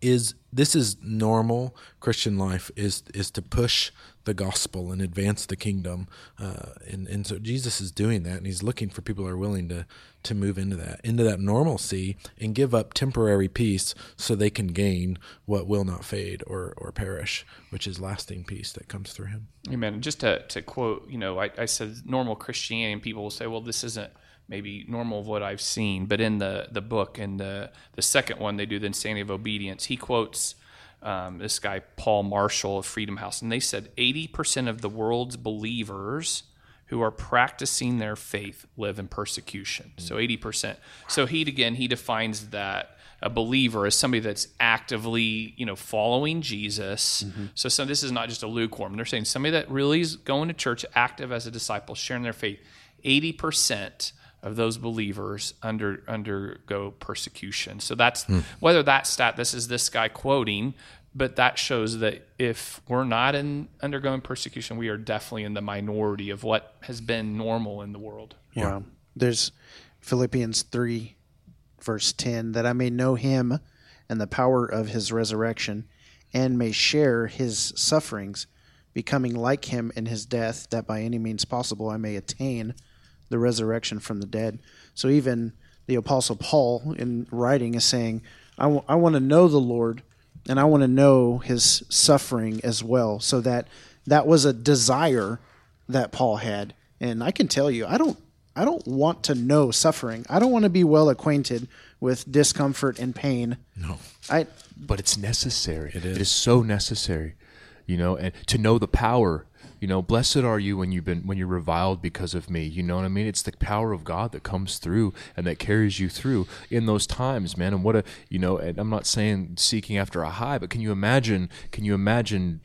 is this is normal Christian life is is to push the gospel and advance the kingdom, uh, and and so Jesus is doing that, and he's looking for people who are willing to to move into that into that normalcy and give up temporary peace so they can gain what will not fade or or perish, which is lasting peace that comes through him. Amen. Just to, to quote, you know, I, I said normal Christianity, and people will say, well, this isn't maybe normal of what I've seen. But in the, the book, and the, the second one, they do the insanity of obedience, he quotes um, this guy, Paul Marshall of Freedom House, and they said 80% of the world's believers who are practicing their faith live in persecution. So 80%. So he, again, he defines that a believer as somebody that's actively, you know, following Jesus. So, so this is not just a lukewarm. They're saying somebody that really is going to church, active as a disciple, sharing their faith. Eighty percent of those believers under undergo persecution. So that's hmm. whether that stat. This is this guy quoting, but that shows that if we're not in undergoing persecution, we are definitely in the minority of what has been normal in the world. Wow. There's Philippians 3, verse 10 that I may know him and the power of his resurrection and may share his sufferings, becoming like him in his death, that by any means possible I may attain the resurrection from the dead. So even the Apostle Paul, in writing, is saying, I want to know the Lord and I want to know his suffering as well. So that that was a desire that Paul had. And I can tell you, I don't I don't want to know suffering. I don't want to be well acquainted with discomfort and pain. No. I but it's necessary. It is. It is so necessary, you know, and to know the power. You know, blessed are you when you've been when you're reviled because of me. You know what I mean? It's the power of God that comes through and that carries you through in those times, man. And what a you know, and I'm not saying seeking after a high, but can you imagine? Can you imagine?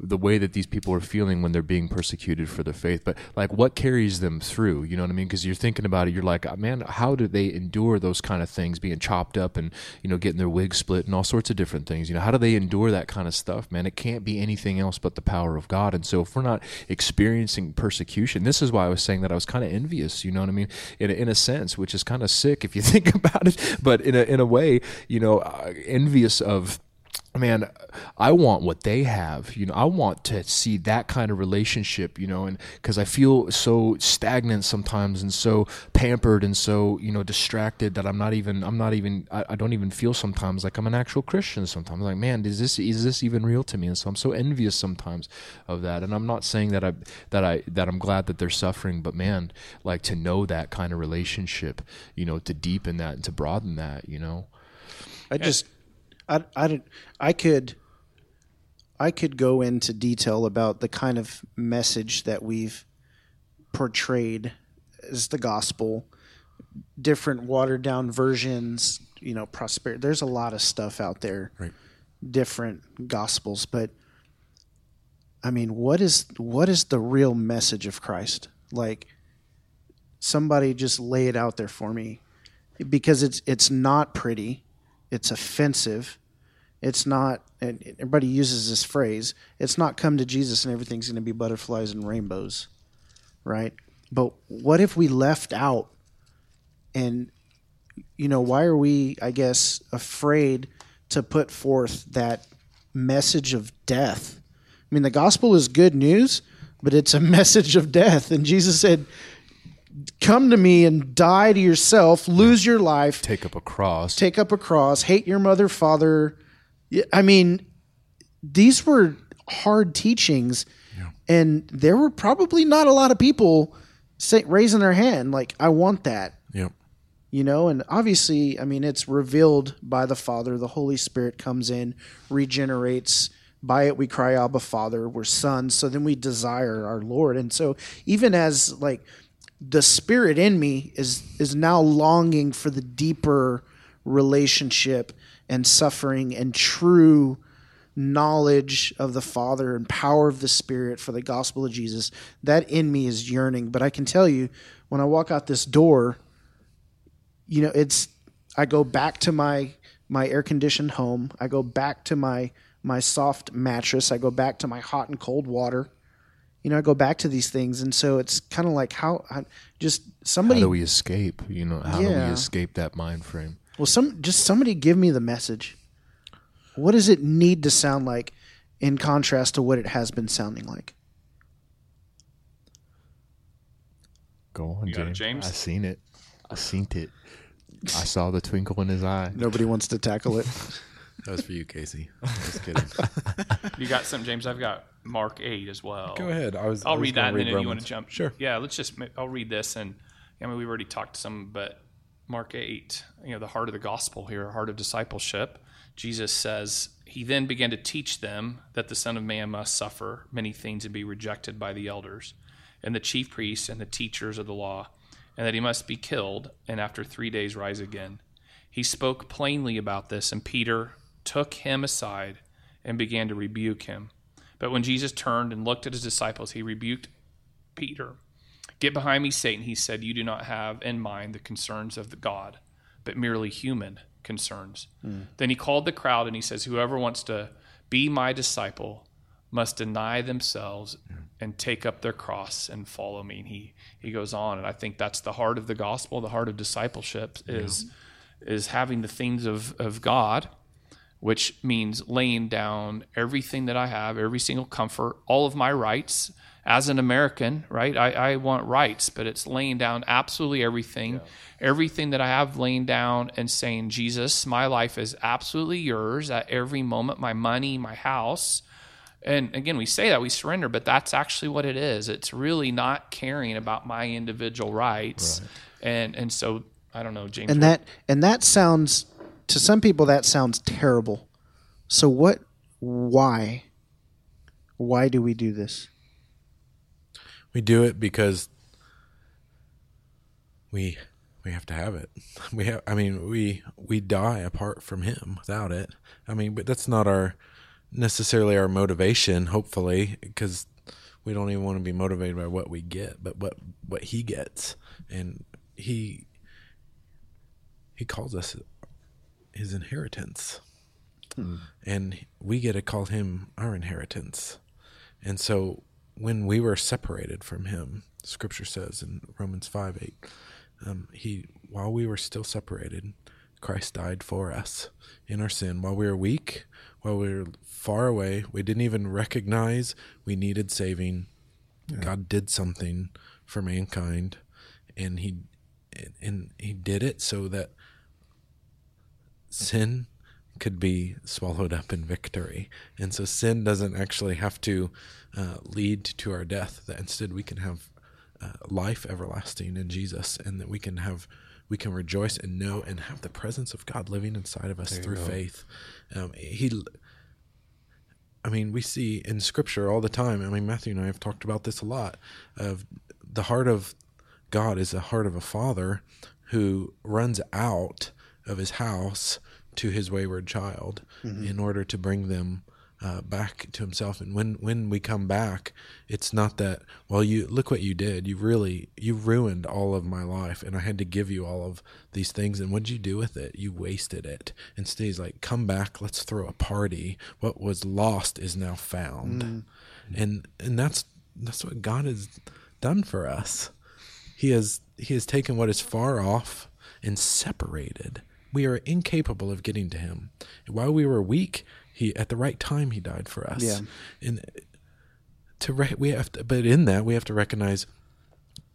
The way that these people are feeling when they're being persecuted for their faith but like what carries them through? You know what i mean? Because you're thinking about it you're like man how do they endure those kind of things being chopped up and you know getting their wig split and all sorts of different things? You know how do they endure that kind of stuff man? It can't be anything else but the power of god. And so if we're not experiencing persecution this is why i was saying that i was kind of envious you know what i mean? In a, in a sense which is kind of sick if you think about it but in a in a way you know uh, envious of man i want what they have you know i want to see that kind of relationship you know and because i feel so stagnant sometimes and so pampered and so you know distracted that i'm not even i'm not even i, I don't even feel sometimes like i'm an actual christian sometimes. Like man is this is this even real to me? And so i'm so envious sometimes of that. And i'm not saying that i that i that i'm glad that they're suffering but man like to know that kind of relationship you know to deepen that and to broaden that you know? I just, I, I, I could, I could go into detail about the kind of message that we've portrayed as the gospel, different watered down versions, you know, prosperity. There's a lot of stuff out there, Right. different gospels, but I mean, what is what is the real message of Christ? Like, somebody just lay it out there for me, because it's it's not pretty, it's offensive, it's not. And everybody uses this phrase. It's not come to Jesus and everything's going to be butterflies and rainbows, right? But what if we left out and you know why are we i guess afraid to put forth that message of death i mean the gospel is good news but it's a message of death and jesus said come to me and die to yourself lose your life take up a cross. take up a cross hate your mother father. I mean these were hard teachings and there were probably not a lot of people say, raising their hand like i want that. Yep. you know and obviously i mean it's revealed by the father. The holy spirit comes in regenerates. By it we cry abba father we're sons. So then we desire our lord. And so even as like the spirit in me is is now longing for the deeper relationship and suffering and true knowledge of the Father and power of the Spirit for the gospel of Jesus, that in me is yearning. But I can tell you, when I walk out this door, you know, it's I go back to my my air conditioned home. I go back to my my soft mattress. I go back to my hot and cold water. You know, I go back to these things, and so it's kind of like how I, just how somebody. do we escape you know how do we escape that mind frame Well, some just somebody give me the message. What does it need to sound like in contrast to what it has been sounding like? Go on, You got it, James. James? I seen it. I seen it. I saw the twinkle in his eye. Nobody wants to tackle it. That was for you, Casey. Just kidding. You got something, James? I've got Mark eight as well. Go ahead. I was. I I'll was read that, and then if you want to jump. Sure. Yeah, let's just. I'll read this, and I mean we've already talked some, but Mark eight, you know, the heart of the gospel here, heart of discipleship. Jesus says he then began to teach them that the Son of Man must suffer many things and be rejected by the elders and the chief priests and the teachers of the law, and that he must be killed and after three days rise again. He spoke plainly about this, and Peter took him aside and began to rebuke him. But when Jesus turned and looked at his disciples, he rebuked Peter. Get behind me, Satan, he said. You do not have in mind the concerns of the God, but merely human concerns. Mm. Then he called the crowd and he says, Whoever wants to be my disciple must deny themselves and take up their cross and follow me. And he, he goes on. And I think that's the heart of the gospel, the heart of discipleship is, yeah. is having the things of, of God which means laying down everything that I have, every single comfort, all of my rights as an American, right? I, I want rights, but it's laying down absolutely everything, yeah. everything that I have laying down and saying, Jesus, my life is absolutely yours at every moment, my money, my house. And again, we say that we surrender, but that's actually what it is. It's really not caring about my individual rights. Right. And and so I don't know, James. And that and that sounds to some people that sounds terrible. So what why why do we do this? We do it because we we have to have it. We have I mean we we die apart from him without it. I mean but that's not our necessarily our motivation hopefully because we don't even want to be motivated by what we get but what what he gets and he he calls us his inheritance. Hmm. And we get to call him our inheritance. And so when we were separated from him, scripture says in Romans 5 8, um, he, while we were still separated, Christ died for us in our sin. While we were weak, while we were far away, we didn't even recognize we needed saving. Yeah. God did something for mankind, and he and he did it so that sin could be swallowed up in victory. And so sin doesn't actually have to uh, lead to our death, that instead we can have uh, life everlasting in Jesus and that we can have we can rejoice and know and have the presence of God living inside of us through faith. Um, he I mean, we see in scripture all the time. I mean, Matthew and I have talked about this a lot of the heart of God is the heart of a father who runs out of his house to his wayward child mm-hmm. in order to bring them uh, back to himself. And when when we come back, it's not that well, you look what you did. You really you ruined all of my life, and I had to give you all of these things. And what'd you do with it? You wasted it. Instead, he's like, come back. Let's throw a party. What was lost is now found, mm. and and that's that's what God has done for us. He has he has taken what is far off and separated we are incapable of getting to him. while we were weak, he at the right time he died for us. Yeah. And to re- we have to, but in that we have to recognize,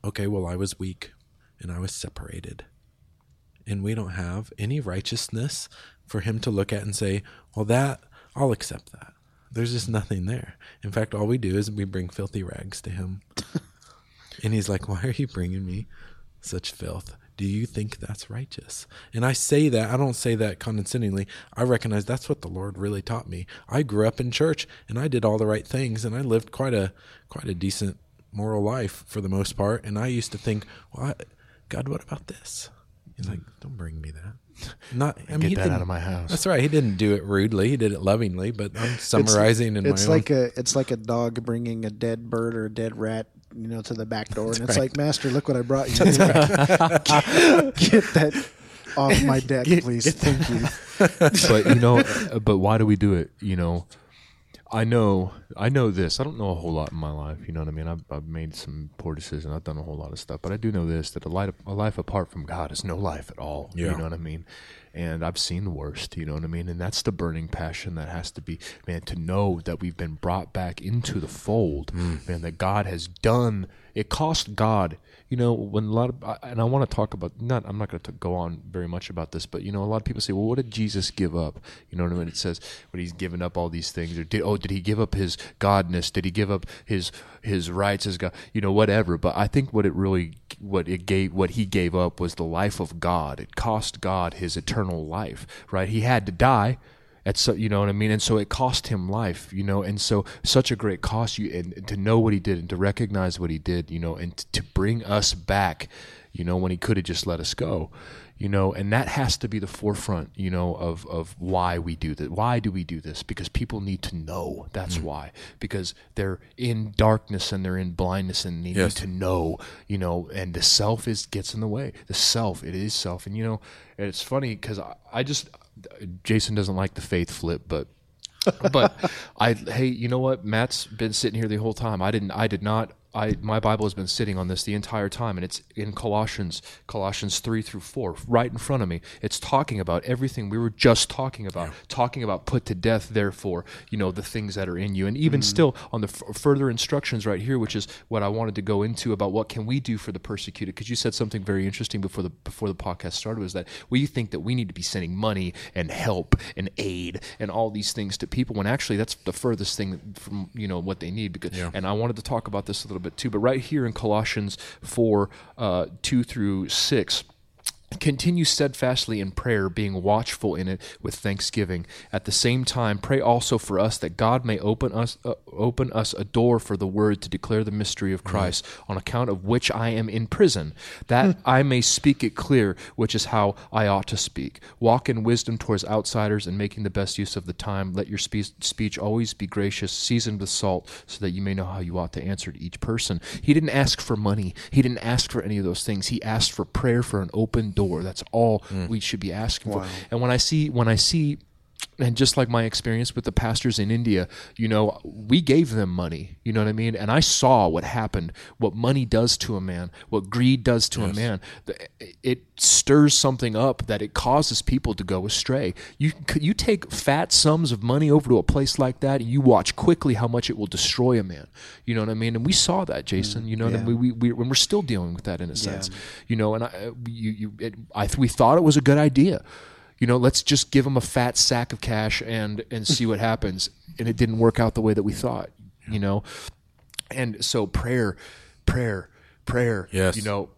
okay, well I was weak, and I was separated, and we don't have any righteousness for him to look at and say, well that I'll accept that. There's just nothing there. In fact, all we do is we bring filthy rags to him. and he's like, Why are you bringing me such filth? Do you think that's righteous? And I say that, I don't say that condescendingly. I recognize that's what the Lord really taught me. I grew up in church and I did all the right things and I lived quite a quite a decent moral life for the most part. And I used to think, well, I, God, what about this? He's like, don't bring me that. Not I mean, get that out of my house. That's right. He didn't do it rudely. He did it lovingly. But I'm summarizing it's, in it's my like own. a it's like a dog bringing a dead bird or a dead rat you know, to the back door, That's and it's right. like, Master, look what I brought you. get, get that off my deck, get, please. Get Thank you. but you know, uh, but why do we do it? You know, I know, I know this. I don't know a whole lot in my life. You know what I mean? I've, I've made some poor decisions. I've done a whole lot of stuff, but I do know this: that a life, a life apart from God is no life at all. Yeah. You know what I mean? and I've seen the worst, you know what I mean? And that's the burning passion that has to be, man, to know that we've been brought back into the fold, mm. man, that God has done. It cost God you know, when a lot of, and I want to talk about, not, I'm not going to go on very much about this, but, you know, a lot of people say, well, what did Jesus give up? You know what I mean? It says, when he's given up all these things, or did, oh, did he give up his godness? Did he give up his, his rights as God? You know, whatever. But I think what it really, what it gave, what he gave up was the life of God. It cost God his eternal life, right? He had to die at so you know what I mean, and so it cost him life, you know, and so such a great cost you and to know what he did and to recognize what he did, you know, and to bring us back, you know, when he could have just let us go, you know, and that has to be the forefront, you know, of of why we do that. Why do we do this? Because people need to know. That's Mm. why. Because they're in darkness and they're in blindness and they Yes. need to know, you know. And the self is gets in the way. The self, it is self, and you know, it's funny because I, I just Jason doesn't like the faith flip, but but I hey, you know what? Matt's been sitting here the whole time. I didn't I did not I my Bible has been sitting on this the entire time and it's in Colossians Colossians 3 through 4 right in front of me. It's talking about everything we were just talking about. Talking about put to death therefore, you know, the things that are in you. And even mm. still on the f- further instructions right here which is what I wanted to go into about what can we do for the persecuted because you said something very interesting before the before the podcast started was that we think that we need to be sending money and help and aid and all these things to people when actually that's the furthest thing from you know what they need because Yeah. and I wanted to talk about this a little bit too but right here in Colossians 4 uh, 2 through 6 Continue steadfastly in prayer, being watchful in it with thanksgiving. At the same time, pray also for us that God may open us uh, open us a door for the word to declare the mystery of Christ, on account of which I am in prison, that I may speak it clear, which is how I ought to speak. Walk in wisdom towards outsiders and making the best use of the time. Let your speech, speech always be gracious, seasoned with salt, so that you may know how you ought to answer to each person. He didn't ask for money. He didn't ask for any of those things. He asked for prayer for an open door. That's all mm. we should be asking for. And when I see when I see and just like my experience with the pastors in India, you know, we gave them money, you know what I mean? And I saw what happened, what money does to a man, what greed does to a man. It stirs something up that it causes people to go astray. You you take fat sums of money over to a place like that, and you watch quickly how much it will destroy a man. You know what I mean? And we saw that, mm, Jason. You know, yeah. we, we, we, and we're still dealing with that in a sense. You know, and I, you, you, it, I, we thought it was a good idea you know, let's just give them a fat sack of cash and and see what happens. And it didn't work out the way that we thought, you know. And so prayer, prayer, prayer. Yes. You know,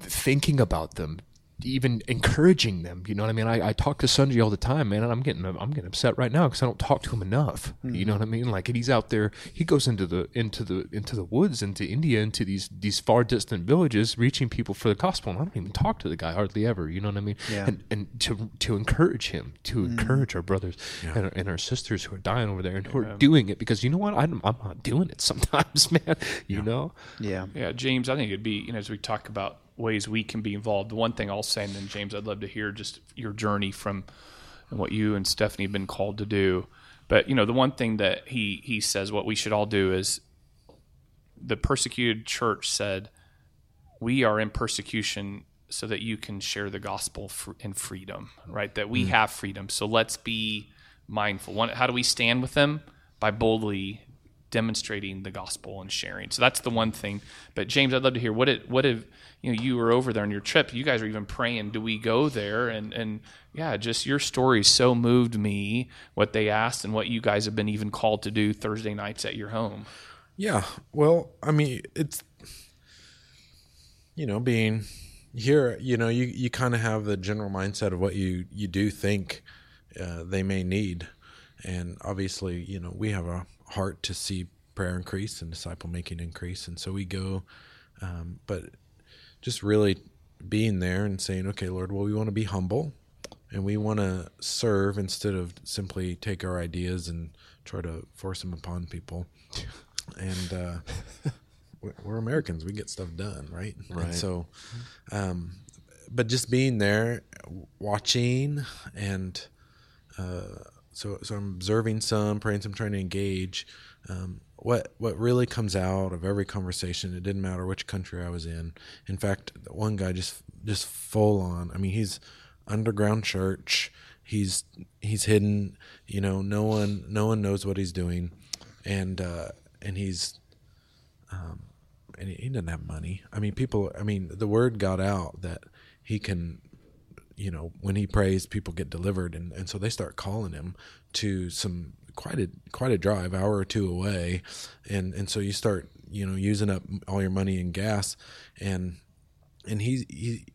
thinking about them, even encouraging them. You know what I mean? I, I talk to Sunji all the time, man, and I'm getting I'm getting upset right now because I don't talk to him enough. You know hmm. what I mean? Like, and he's out there. He goes into the into the into the woods, into India, into these these far distant villages, reaching people for the gospel. And I don't even talk to the guy hardly ever. You know what I mean? Yeah. And and to to encourage him, to hmm. encourage our brothers and, our, and our sisters who are dying over there and who are doing it because you know what? I'm I'm not doing it sometimes, man. You know? Yeah. Yeah, James, I think it'd be, you know, as we talk about ways we can be involved, the one thing I'll say, and then James, I'd love to hear just your journey from and what you and Stephanie have been called to do. But, you know, the one thing that he, he says what we should all do is the persecuted church said, we are in persecution so that you can share the gospel in freedom, right? That we mm. have freedom. So let's be mindful. One, how do we stand with them? By boldly demonstrating the gospel and sharing. So that's the one thing. But James, I'd love to hear what it what if you know you were over there on your trip. You guys are even praying. Do we go there? And and yeah, just your story so moved me. What they asked and what you guys have been even called to do Thursday nights at your home. Yeah. Well, I mean, it's you know, being here, you know, you you kind of have the general mindset of what you you do think uh, they may need, and obviously, you know, we have a heart to see prayer increase and disciple making increase, and so we go, um, but just really being there and saying, okay, Lord, well, we want to be humble. And we want to serve instead of simply take our ideas and try to force them upon people and uh, we're- Americans. We get stuff done, right? Right. And so, um, but just being there, watching, and uh, so so I'm observing some, praying some, trying to engage. Um, what what really comes out of every conversation? It didn't matter which country I was in. In fact, one guy just just full on. I mean, he's underground church. He's he's hidden. You know, no one no one knows what he's doing, and uh, and he's um, and he, he doesn't have money. I mean, people. I mean, the word got out that he can. You know, when he prays, people get delivered, and, and so they start calling him to some quite a quite a drive, hour or two away, and and so you start you know using up all your money in gas, and and he he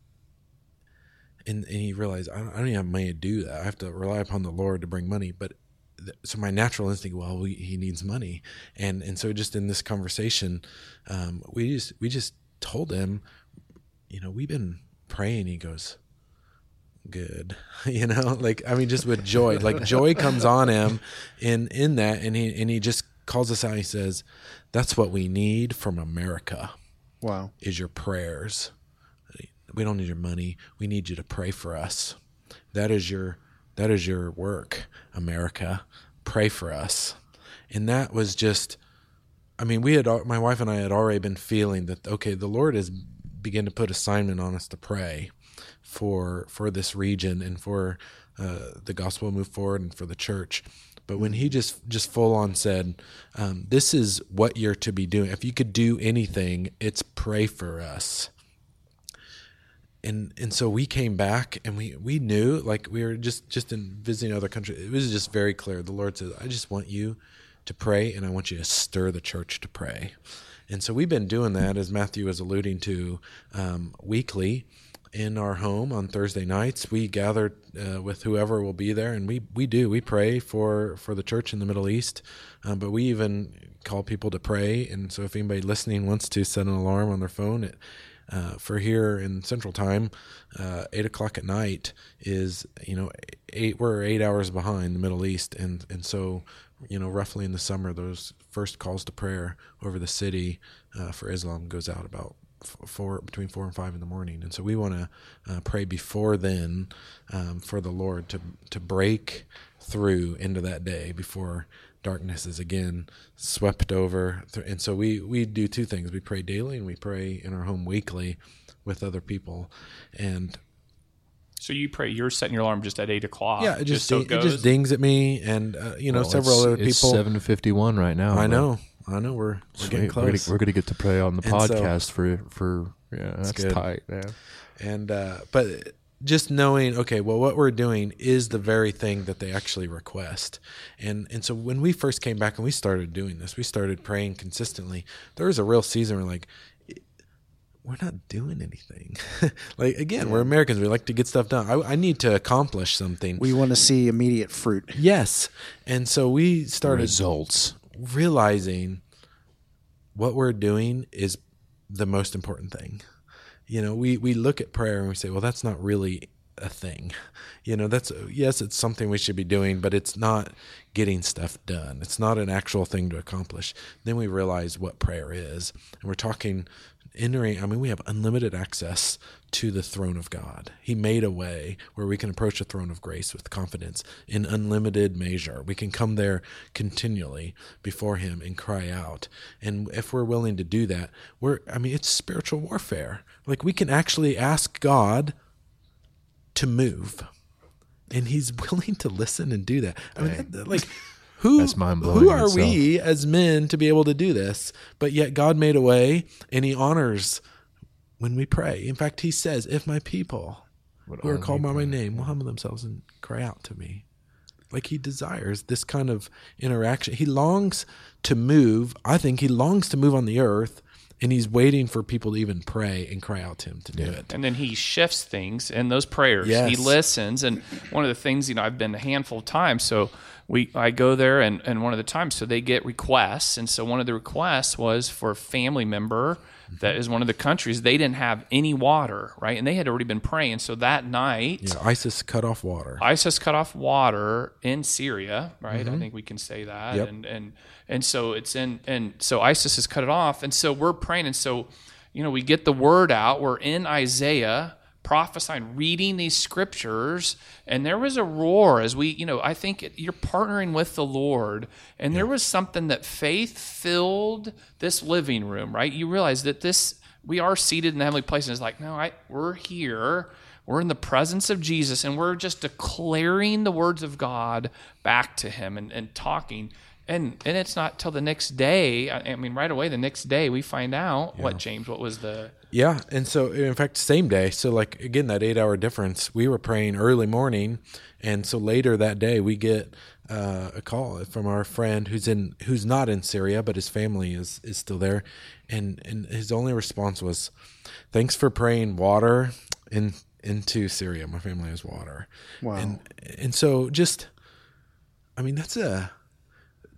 and, and he realized I don't, I don't even have money to do that. I have to rely upon the Lord to bring money. But so my natural instinct, well, we, he needs money, and and so just in this conversation, um, we just we just told him, you know, we've been praying. He goes, good you know? Like i mean just with joy. Like joy comes on him in in that and he and he just calls us out. He says that's what we need from america Wow. is your prayers. We don't need your money. We need you to pray for us. That is your that is your work america. Pray for us. And that was just i mean we had my wife and i had already been feeling that okay the lord has begun to put assignment on us to pray for for this region and for uh, the gospel move forward and for the church. But when he just just full on said um, this is what you're to be doing. If you could do anything it's pray for us. And and so we came back and we we knew like we were just just in visiting other countries. It was just very clear. The lord says i just want you to pray and i want you to stir the church to pray. And so we've been doing that as matthew was alluding to um, weekly in our home on thursday nights. We gather uh, with whoever will be there and we we do. We pray for for the church in the middle east um, but we even call people to pray. And so if anybody listening wants to set an alarm on their phone it uh, for here in Central Time, uh, eight o'clock at night is you know eight we're eight hours behind the Middle East, and and so you know roughly in the summer those first calls to prayer over the city uh, for Islam goes out about four between four and five in the morning, and so we want to uh, pray before then um, for the Lord to to break through into that day before darkness is again swept over and so we we do two things we pray daily and we pray in our home weekly with other people and So you pray. You're setting your alarm just at eight o'clock. yeah it just, so it, just dings at me and uh, you know Well, several it's- other it's people seven fifty one right now. i but know i know we're, we're sweet. getting We're gonna, close we're gonna get to pray on the And so- podcast for for yeah. That's good. tight, man. and uh, but just knowing okay well what we're doing is the very thing that they actually request and and so when we first came back and we started doing this we started praying consistently there was a real season where like we're not doing anything like again we're americans we like to get stuff done I, I need to accomplish something We want to see immediate fruit. yes and so we started Results. Realizing what we're doing is the most important thing. You know, we we look at prayer and we say, well, that's not really a thing. You know, that's yes, it's something we should be doing, but it's not getting stuff done. It's not an actual thing to accomplish. Then we realize what prayer is, and we're talking entering. I mean, we have unlimited access to the throne of God. He made a way where we can approach the throne of grace with confidence in unlimited measure. We can come there continually before Him and cry out. And if we're willing to do that, we're. I mean, it's spiritual warfare. Like we can actually ask God to move, and He's willing to listen and do that. I mean, that- like. Who, That's mind-blowing who are itself. we as men to be able to do this? But yet God made a way and he honors when we pray. In fact, he says, If my people who are called by my name will humble themselves and cry out to me. Like he desires this kind of interaction. He longs to move. I think he longs to move on the earth, and he's waiting for people to even pray and cry out to him to do it. and then he shifts things in those prayers. He listens, and one of the things you know I've been a handful of times, so we I go there, and and one of the times, so they get requests, and so one of the requests was for a family member that is one of the countries they didn't have any water, right, and they had already been praying, so that night. Yeah, ISIS cut off water. ISIS cut off water in Syria, right? I think we can say that, Mm-hmm. Yep. and and and so it's in, and so ISIS has cut it off, and so we're praying, and so you know we get the word out. We're in Isaiah prophesying, reading these scriptures, and there was a roar as we, you know, I think it, you're partnering with the Lord, and there was something that faith filled this living room, right? You realize that this we are seated in the heavenly place, and it's like, no, I we're here. We're in the presence of Jesus and we're just declaring the words of God back to him and, and talking. And and it's not till the next day. I I mean, right away the next day we find out what James, what was the Yeah, and so in fact, same day. So like again, that eight-hour difference. We were praying early morning, and so later that day we get uh, a call from our friend who's in who's not in Syria, but his family is is still there, and and his only response was, "Thanks for praying water in into Syria. My family has water." Wow. And and so just, I mean, that's a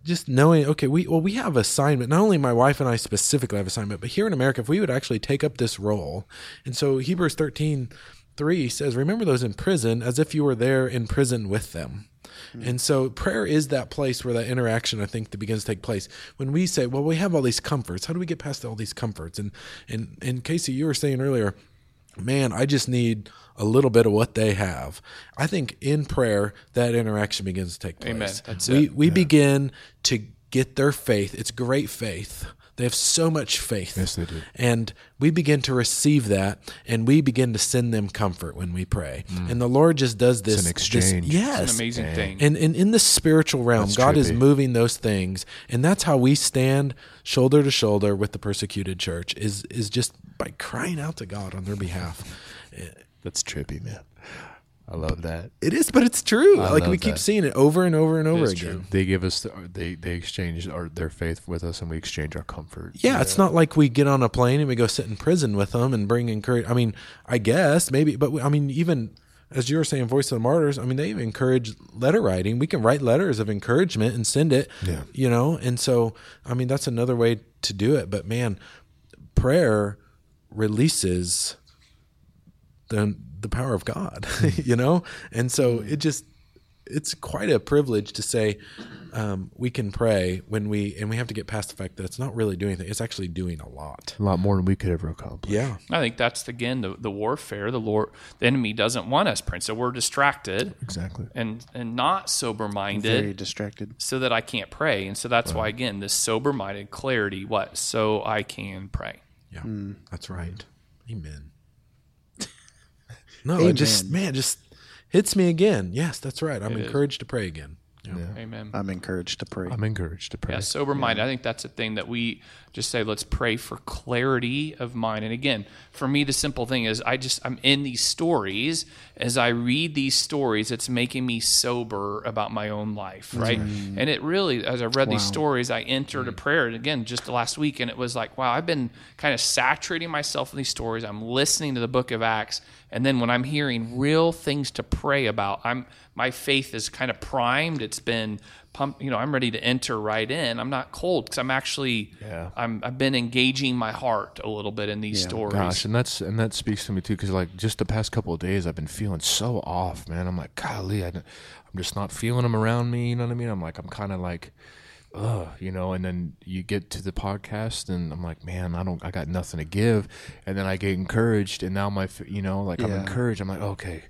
just knowing okay we well we have assignment not only my wife and i specifically have assignment but here in america if we would actually take up this role and so hebrews 13 3 says, Remember those in prison as if you were there in prison with them. Hmm. And so prayer is that place where that interaction I think that begins to take place. When we say, Well, we have all these comforts, how do we get past all these comforts? And and and Casey, you were saying earlier, man, I just need a little bit of what they have. I think in prayer that interaction begins to take place. Amen. That's we it. we begin to get their faith. It's great faith. They have so much faith. Yes, they do. And we begin to receive that and we begin to send them comfort when we pray. Mm. And the Lord just does this. an this- exchange. yes. It's an amazing thing. And, and in the spiritual realm, That's God is moving those things, and that's how we stand shoulder to shoulder with the persecuted church. Is is just by crying out to God on their behalf. That's trippy, man. I love that. It is, but it's true. I like we keep that. seeing it over and over and over again. true. They give us, the, they they exchange our, their faith with us, and we exchange our comfort. Yeah, it's not like we get on a plane and we go sit in prison with them and bring encourage. I mean, I guess maybe, but we, I mean, even as you were saying, Voice of the Martyrs. I mean, they even encourage letter writing. We can write letters of encouragement and send it. Yeah. you know, and so I mean, that's another way to do it. But man, prayer releases the the power of God, you know, and so it just it's quite a privilege to say um, we can pray when we and we have to get past the fact that it's not really doing anything; it's actually doing a lot. a lot more than we could ever accomplish. Yeah, I think that's again the, the warfare. The Lord, the enemy doesn't want us, Prince. So we're distracted exactly. and and not sober minded Very distracted. so that I can't pray. And so that's why again this sober minded clarity. What? So I can pray. yeah, Hmm. that's right. Amen. No, it just man, it just hits me again. Yes, that's right. I'm encouraged to pray again. Yeah. Amen. I'm encouraged to pray. I'm encouraged to pray. Yeah, sober minded. I think that's a thing that we just say, let's pray for clarity of mind. And again, for me, the simple thing is I just, I'm in these stories. As I read these stories, it's making me sober about my own life, right? And it really, as I read these stories, I entered a mm. prayer. And again, just last week, and it was like, wow, I've been kind of saturating myself in these stories. I'm listening to the book of Acts. And then when I'm hearing real things to pray about, I'm, my faith is kind of primed. It's been pumped. You know, I'm ready to enter right in. I'm not cold because I'm actually, Yeah. I'm, I've been engaging my heart a little bit in these stories. Gosh, and that's and that speaks to me too, because like just the past couple of days, I've been feeling so off, man. I'm like, golly, I, am just not feeling them around me. You know what I mean? I'm like, I'm kind of like, ugh, you know. And then you get to the podcast, and I'm like, man, I don't, I got nothing to give. And then I get encouraged, and now my, you know, like I'm encouraged. I'm like, okay.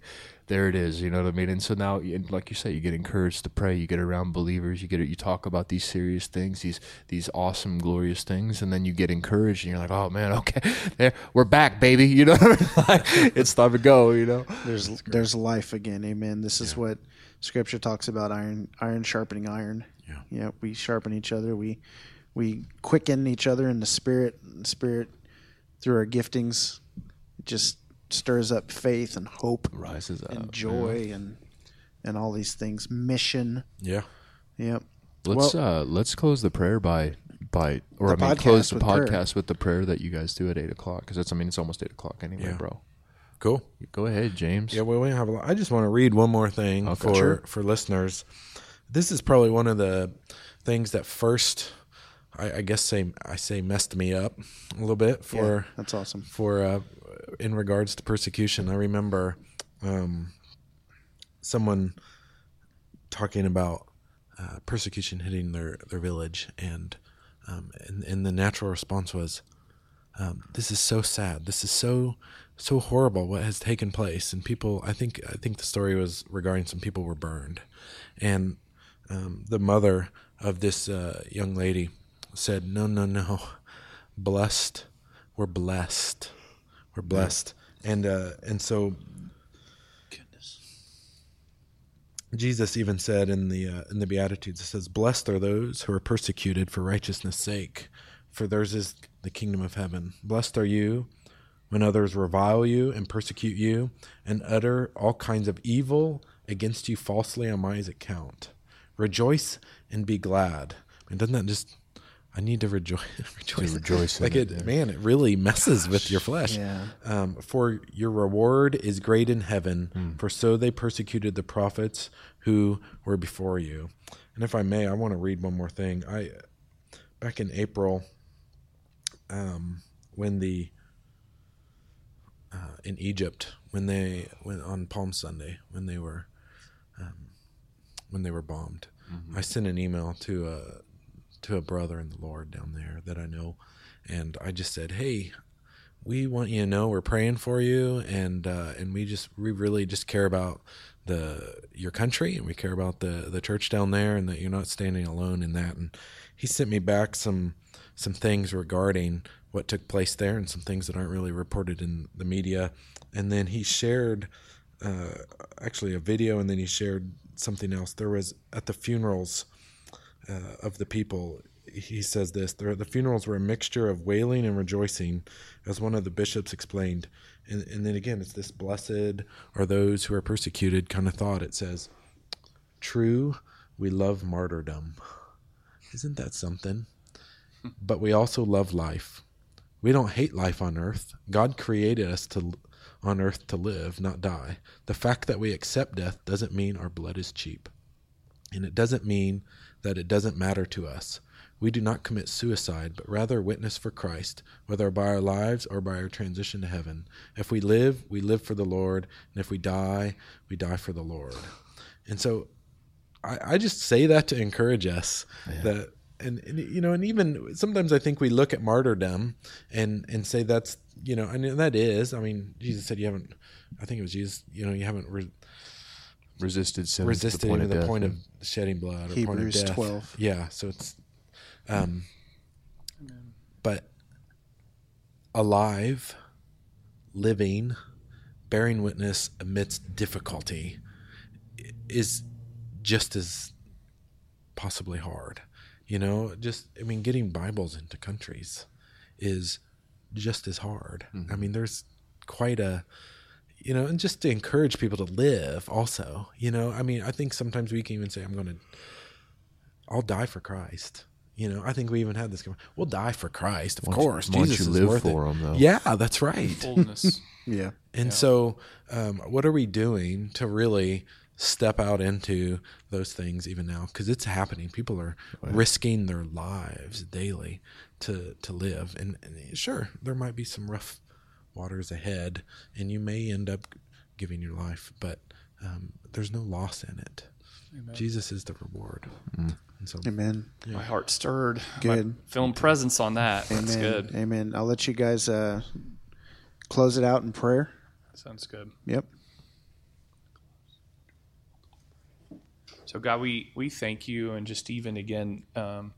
There it is, you know what I mean, and so now, and like you say, you get encouraged to pray. You get around believers. You get you talk about these serious things, these these awesome, glorious things, and then you get encouraged, and you're like, oh man, okay, there, we're back, baby. You know, what I mean? like, it's time to go. You know, There's there's life again. Amen. This is what Scripture talks about: iron iron sharpening iron. Yeah. Yeah. We sharpen each other. We we quicken each other in the spirit. Spirit through our giftings. Just stirs up faith and hope rises up. and joy and and all these things. Mission. Yeah. Yep. Let's uh let's close the prayer by by or I mean close the with prayer. podcast with the prayer that you guys do at eight o'clock because that's I mean it's almost eight o'clock anyway, Yeah. bro. Cool. Go ahead, James. Yeah, well, we have a lot. I just want to read one more thing Okay. for Sure. for listeners. This is probably one of the things that first, I, I guess, say I say messed me up a little bit for That's awesome. for uh, in regards to persecution. I remember um, someone talking about uh, persecution hitting their their village, and um, and, and the natural response was, um, "This is so sad. This is so so horrible. What has taken place?" And people, I think, I think the story was regarding some people were burned, and um, the mother of this uh, young lady said, "No, no, no, blessed. We're blessed. We're blessed." And uh, and so Jesus even said in the uh, in the Beatitudes, it says, "Blessed are those who are persecuted for righteousness' sake, for theirs is the kingdom of heaven. Blessed are you when others revile you and persecute you, and utter all kinds of evil against you falsely on my account. Rejoice and be glad." And doesn't that just? I need to rejoice. rejoice. rejoice like it, man. It really messes with your flesh. Yeah. Um, for your reward is great in heaven, for so they persecuted the prophets who were before you. And if I may, I want to read one more thing. I back in April, um, when the uh, in Egypt when they when on Palm Sunday when they were um, when they were bombed. I sent an email to a to a brother in the Lord down there that I know, and I just said, "Hey, we want you to know we're praying for you, and uh, and we just we really just care about the your country, and we care about the the church down there, and that you're not standing alone in that." And he sent me back some some things regarding what took place there, and some things that aren't really reported in the media. And then he shared uh, actually a video, and then he shared something else. There was at the funerals uh, of the people. He says this: the, the funerals were a mixture of wailing and rejoicing, as one of the bishops explained. And, and then again, it's this blessed are those who are persecuted kind of thought. It says, "True, we love martyrdom." Isn't that something? But we also love life. We don't hate life on earth. God created us to on earth to live, not die. The fact that we accept death doesn't mean our blood is cheap. And it doesn't mean that it doesn't matter to us. We do not commit suicide, but rather witness for Christ, whether by our lives or by our transition to heaven. If we live, we live for the Lord, and if we die, we die for the Lord. And so I, I just say that to encourage us that and, and you know and even sometimes i think we look at martyrdom and and say that's you know and that is i mean jesus said you haven't i think it was jesus you know you haven't re- Resisted sin. resisted to the point of the death. point of shedding blood or point of Hebrews death 12. yeah so it's um but alive living bearing witness amidst difficulty is just as possibly hard you know just i mean getting bibles into countries is just as hard i mean there's quite a you know and just to encourage people to live also you know i mean i think sometimes we can even say i'm going to i'll die for christ you know i think we even had this con- we'll die for christ of Once course once jesus you is worth for it. him, though. yeah that's right Fullness. Yeah. and so, um, what are we doing to really step out into those things even now? Because it's happening. People are risking their lives daily to to live. And, and sure, there might be some rough waters ahead, and you may end up giving your life, but um, there's no loss in it. Jesus is the reward. And so, Amen. My heart stirred. Good. My, feeling presence on that. Amen. That's good. Amen. I'll let you guys uh, close it out in prayer. Sounds good. Yep. So God, we we thank you, and just even again, um,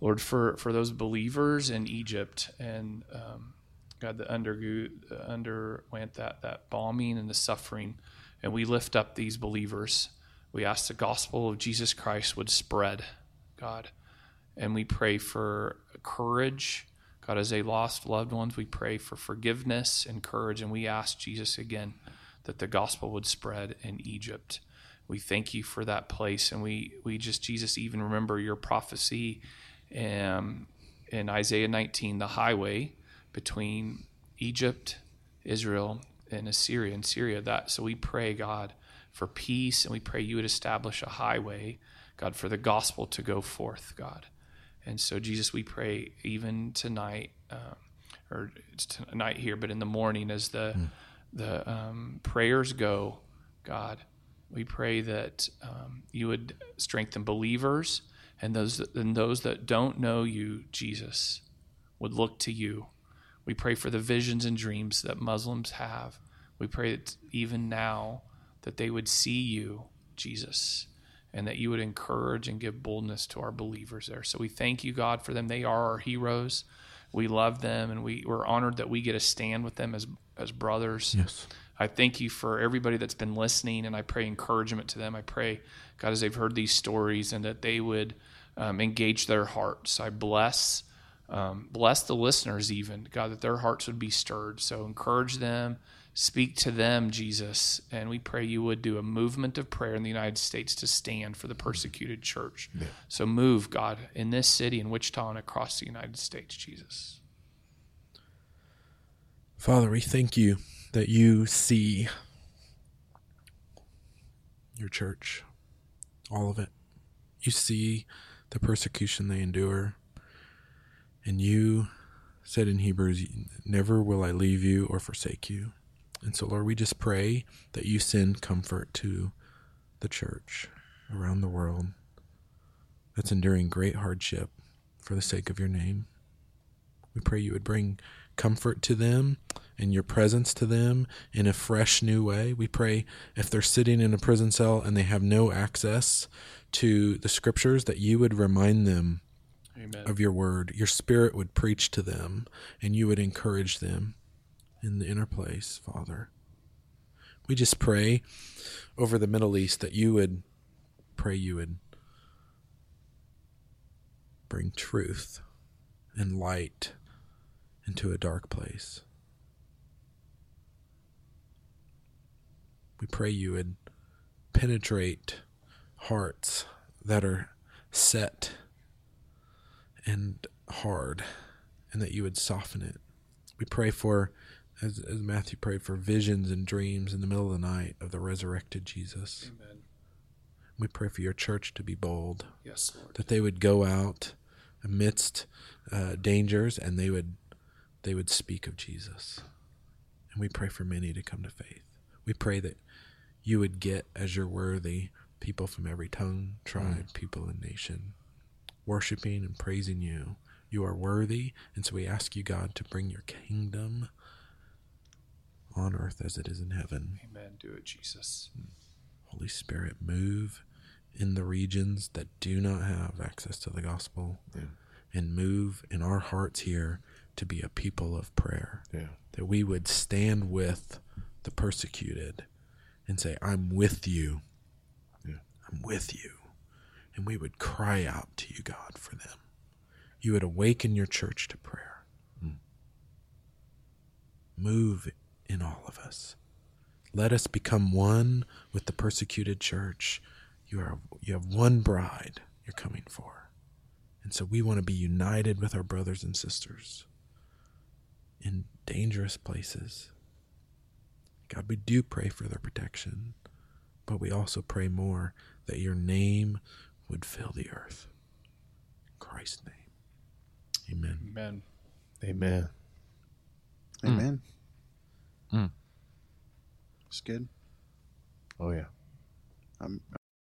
Lord, for for those believers in Egypt, and um, God that undergo, underwent that that bombing and the suffering, and we lift up these believers. We ask the gospel of Jesus Christ would spread, God, and we pray for courage. God, as they lost loved ones, we pray for forgiveness and courage, and we ask Jesus again that the gospel would spread in Egypt. We thank you for that place, and we we just Jesus even remember your prophecy, um, in Isaiah 19, the highway between Egypt, Israel, and Assyria and Syria. That so we pray God for peace, and we pray you would establish a highway, God, for the gospel to go forth, God. And so, Jesus, we pray even tonight, um, or it's tonight here, but in the morning as the the um, prayers go, God, we pray that um, you would strengthen believers and those that, and those that don't know you, Jesus, would look to you. We pray for the visions and dreams that Muslims have. We pray that even now that they would see you, Jesus, and that you would encourage and give boldness to our believers there. So we thank you, God, for them. They are our heroes. We love them, and we, we're honored that we get to stand with them as as brothers. Yes. I thank you for everybody that's been listening, and I pray encouragement to them. I pray, God, as they've heard these stories, and that they would um, engage their hearts. I bless, um, bless the listeners, even God, that their hearts would be stirred. So encourage them, speak to them, Jesus, and we pray you would do a movement of prayer in the United States to stand for the persecuted church. So move, God, in this city, in Wichita, and across the United States, Jesus. Father, we thank you that you see your church, all of it. You see the persecution they endure. And you said in Hebrews, Never will I leave you or forsake you. And so, Lord, we just pray that you send comfort to the church around the world that's enduring great hardship for the sake of your name. We pray you would bring comfort to them and your presence to them in a fresh new way. We pray if they're sitting in a prison cell and they have no access to the scriptures, that you would remind them Amen. of your word. Your spirit would preach to them and you would encourage them in the inner place, Father. We just pray over the Middle East that you would pray you would bring truth and light into a dark place. We pray you would penetrate hearts that are set and hard, and that you would soften it. We pray for, as, as Matthew prayed, for visions and dreams in the middle of the night of the resurrected Jesus. Amen. We pray for your church to be bold, Yes, Lord. that they would go out amidst uh, dangers and they would they would speak of Jesus. And we pray for many to come to faith. We pray that you would get as you're worthy people from every tongue, tribe, people, and nation worshiping and praising you. You are worthy, and so we ask you, God, to bring your kingdom on earth as it is in heaven. Amen. Do it, Jesus. Holy Spirit, move in the regions that do not have access to the gospel and move in our hearts here to be a people of prayer. Yeah. That we would stand with the persecuted and say, I'm with you. Yeah. I'm with you. And we would cry out to you, God, for them. You would awaken your church to prayer. Hmm. Move in all of us. Let us become one with the persecuted church. You are you have one bride you're coming for. And so we want to be united with our brothers and sisters in dangerous places. God, we do pray for their protection, but we also pray more that your name would fill the earth. In Christ's name. Amen. Amen. Amen. Amen. Mm. It's good. Oh yeah. I'm